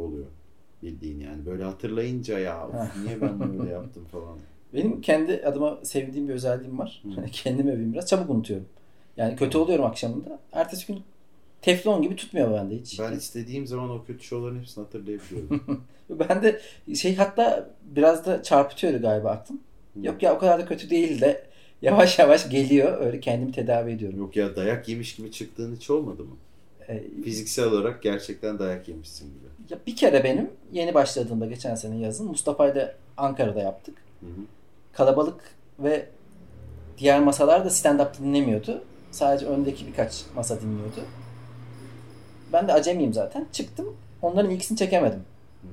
Oluyor bildiğin yani. Böyle hatırlayınca ya "Of, niye ben böyle yaptım falan. Benim kendi adıma sevdiğim bir özelliğim var. Hani Kendim öveyim biraz. Çabuk unutuyorum. Yani kötü oluyorum akşamında. Ertesi gün teflon gibi tutmuyor bende hiç. Ben istediğim zaman o kötü şovların hepsini hatırlayabiliyorum. Ben de şey hatta biraz da çarpıtıyor galiba aklım. Yok ya o kadar da kötü değil de yavaş yavaş geliyor. Öyle kendimi tedavi ediyorum. Yok ya dayak yemiş gibi çıktığın hiç olmadı mı? Ee, Fiziksel olarak gerçekten dayak yemişsin gibi. Ya bir kere benim yeni başladığımda geçen sene yazın Mustafa ile Ankara'da yaptık. Hı hı. Kalabalık ve diğer masalar da stand-up dinlemiyordu. Sadece öndeki birkaç masa dinliyordu. Ben de acemiyim zaten. Çıktım. Onların ilkisini çekemedim. Hı.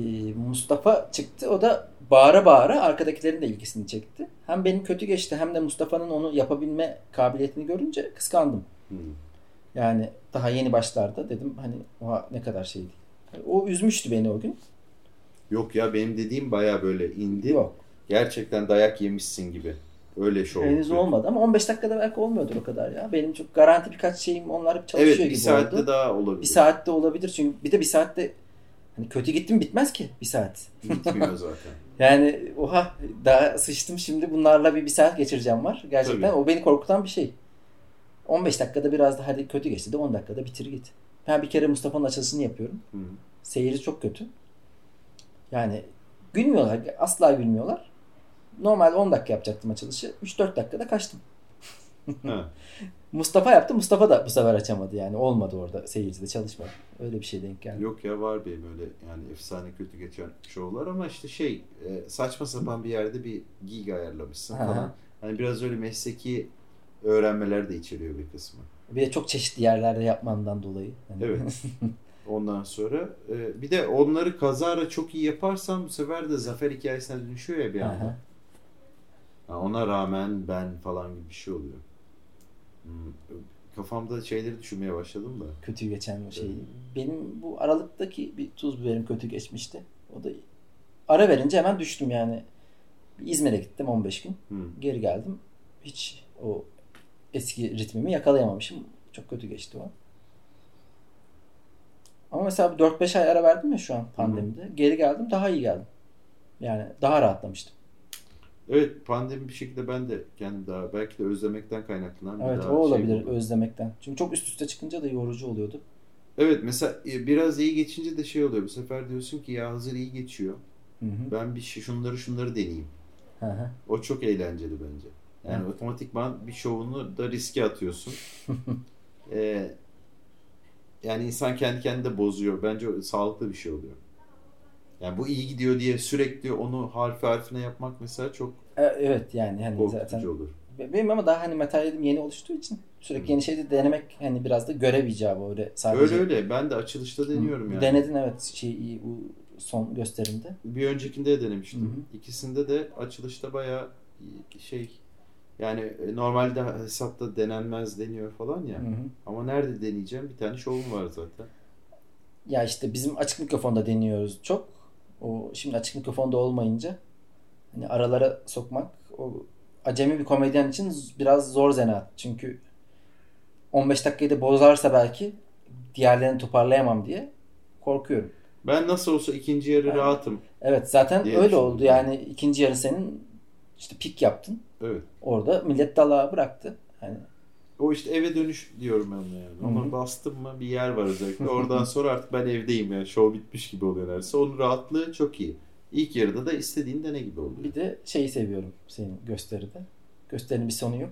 Ee, Mustafa çıktı. O da bağıra bağıra arkadakilerin de ilgisini çekti. Hem benim kötü geçti hem de Mustafa'nın onu yapabilme kabiliyetini görünce kıskandım. Hı. Yani daha yeni başlarda dedim hani oha ne kadar şeydi. O üzmüştü beni o gün. Yok ya benim dediğim baya böyle indi. Yok. Gerçekten dayak yemişsin gibi. Öyle şov. Henüz olmadı ama 15 dakikada belki olmuyordur o kadar ya. Benim çok garanti birkaç şeyim onlar hep çalışıyor Evet bir gibi saatte oldu. daha olabilir. Bir saatte olabilir çünkü bir de bir saatte hani kötü gittim bitmez ki bir saat. Bitmiyor zaten. Yani oha daha sıçtım şimdi bunlarla bir, bir saat geçireceğim var. Gerçekten Tabii. o beni korkutan bir şey. 15 dakikada biraz da hadi kötü geçti de 10 dakikada bitir git. Ben bir kere Mustafa'nın açılışını yapıyorum. Hı. Seyirci çok kötü. Yani gülmüyorlar. Asla gülmüyorlar. Normal 10 dakika yapacaktım açılışı. 3-4 dakikada kaçtım. Mustafa yaptı. Mustafa da bu sefer açamadı yani. Olmadı orada seyircide çalışmadı. Öyle bir şey denk geldi. Yok ya var benim öyle yani efsane kötü geçen şovlar ama işte şey e, saçma sapan bir yerde bir gig ayarlamışsın falan. Hani biraz öyle mesleki öğrenmeler de içeriyor bir kısmı. Bir de çok çeşitli yerlerde yapmandan dolayı. Hani Evet. Ondan sonra e, bir de onları kazara çok iyi yaparsan bu sefer de zafer hikayesine dönüşüyor ya bir anda. Ha, ona rağmen ben falan gibi bir şey oluyor. Hmm, Kafamda şeyleri düşünmeye başladım da. Kötü geçen şey. Evet. Benim bu Aralık'taki bir tuz biberim kötü geçmişti. O da ara verince hemen düştüm yani. İzmir'e gittim 15 gün. Hmm. Geri geldim. Hiç o eski ritmimi yakalayamamışım. Çok kötü geçti o. Ama mesela 4-5 ay ara verdim ya şu an pandemide. Geri geldim daha iyi geldim. Yani daha rahatlamıştım. Evet pandemi bir şekilde ben de kendim daha belki de özlemekten kaynaklanan bir Evet o şey olabilir oldu. özlemekten. Çünkü çok üst üste çıkınca da yorucu oluyordu. Evet mesela e, biraz iyi geçince de şey oluyor. Bu sefer diyorsun ki ya hazır iyi geçiyor. Hı hı. Ben bir şey, şunları şunları deneyeyim. Hı hı. O çok eğlenceli bence. Yani otomatikman bir şovunu da riske atıyorsun. Ee, yani insan kendi kendine bozuyor. Bence sağlıklı bir şey oluyor. Yani bu iyi gidiyor diye sürekli onu harfi harfine yapmak mesela çok E, Evet yani hani zaten olur. benim ama daha hani materyalim yeni oluştuğu için sürekli Hı. yeni şeyde denemek hani biraz da görev icabı öyle sadece. Öyle öyle. Ben de açılışta deniyorum yani. Denedin evet şey bu son gösterimde. Bir öncekinde de denemiştim. Hı. İkisinde de açılışta bayağı şey yani e, normalde hesapta denenmez deniyor falan ya. Hı hı. Ama nerede deneyeceğim? Bir tane şovum var zaten. Ya işte bizim açık mikrofonda deniyoruz çok. O şimdi açık mikrofonda olmayınca hani aralara sokmak o acemi bir komedyen için biraz zor zanaat. Çünkü 15 dakikayı da bozarsa belki diğerlerini toparlayamam diye korkuyorum. Ben nasıl olsa ikinci yarı Yani- rahatım. Evet zaten öyle oldu. Yani ikinci yarı senin işte pik yaptın. Evet. Orada millet dalağa bıraktı. Hani O işte eve dönüş diyorum ben ona yani. Hı. bastım mı bir yer var özellikle. Oradan sonra artık ben evdeyim yani. Show bitmiş gibi oluyor neredeyse. Onun rahatlığı çok iyi. İlk yarıda da istediğin dene gibi oluyor. bir de şeyi seviyorum senin gösteride. Gösterinin bir sonu yok.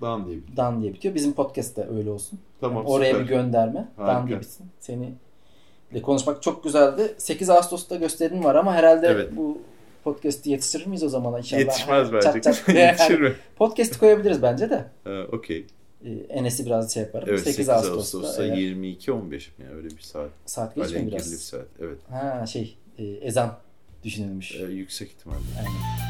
Dan diye bir. Dan diye bitiyor. Bizim podcast da öyle olsun. Tamam Yani oraya süper. bir gönderme. Harika. Dan diye bitsin. Seni ile konuşmak çok güzeldi. 8 Ağustos'ta gösterin var ama herhalde Evet. bu podcast'i yetiştirir miyiz o zaman inşallah? Yetişmez Ha, bence. çat çat. Yetişir mi? Podcast'i koyabiliriz bence de. Okey. Ee, Enes'i biraz şey yaparım. Evet 8, 8 Ağustos'ta. Ağustos'ta eğer- 22-15 mi yani öyle bir saat. Saat Alengirli bir biraz. saat. Evet. Ha şey e, ezan düşünülmüş. Ee, yüksek ihtimalle. Aynen.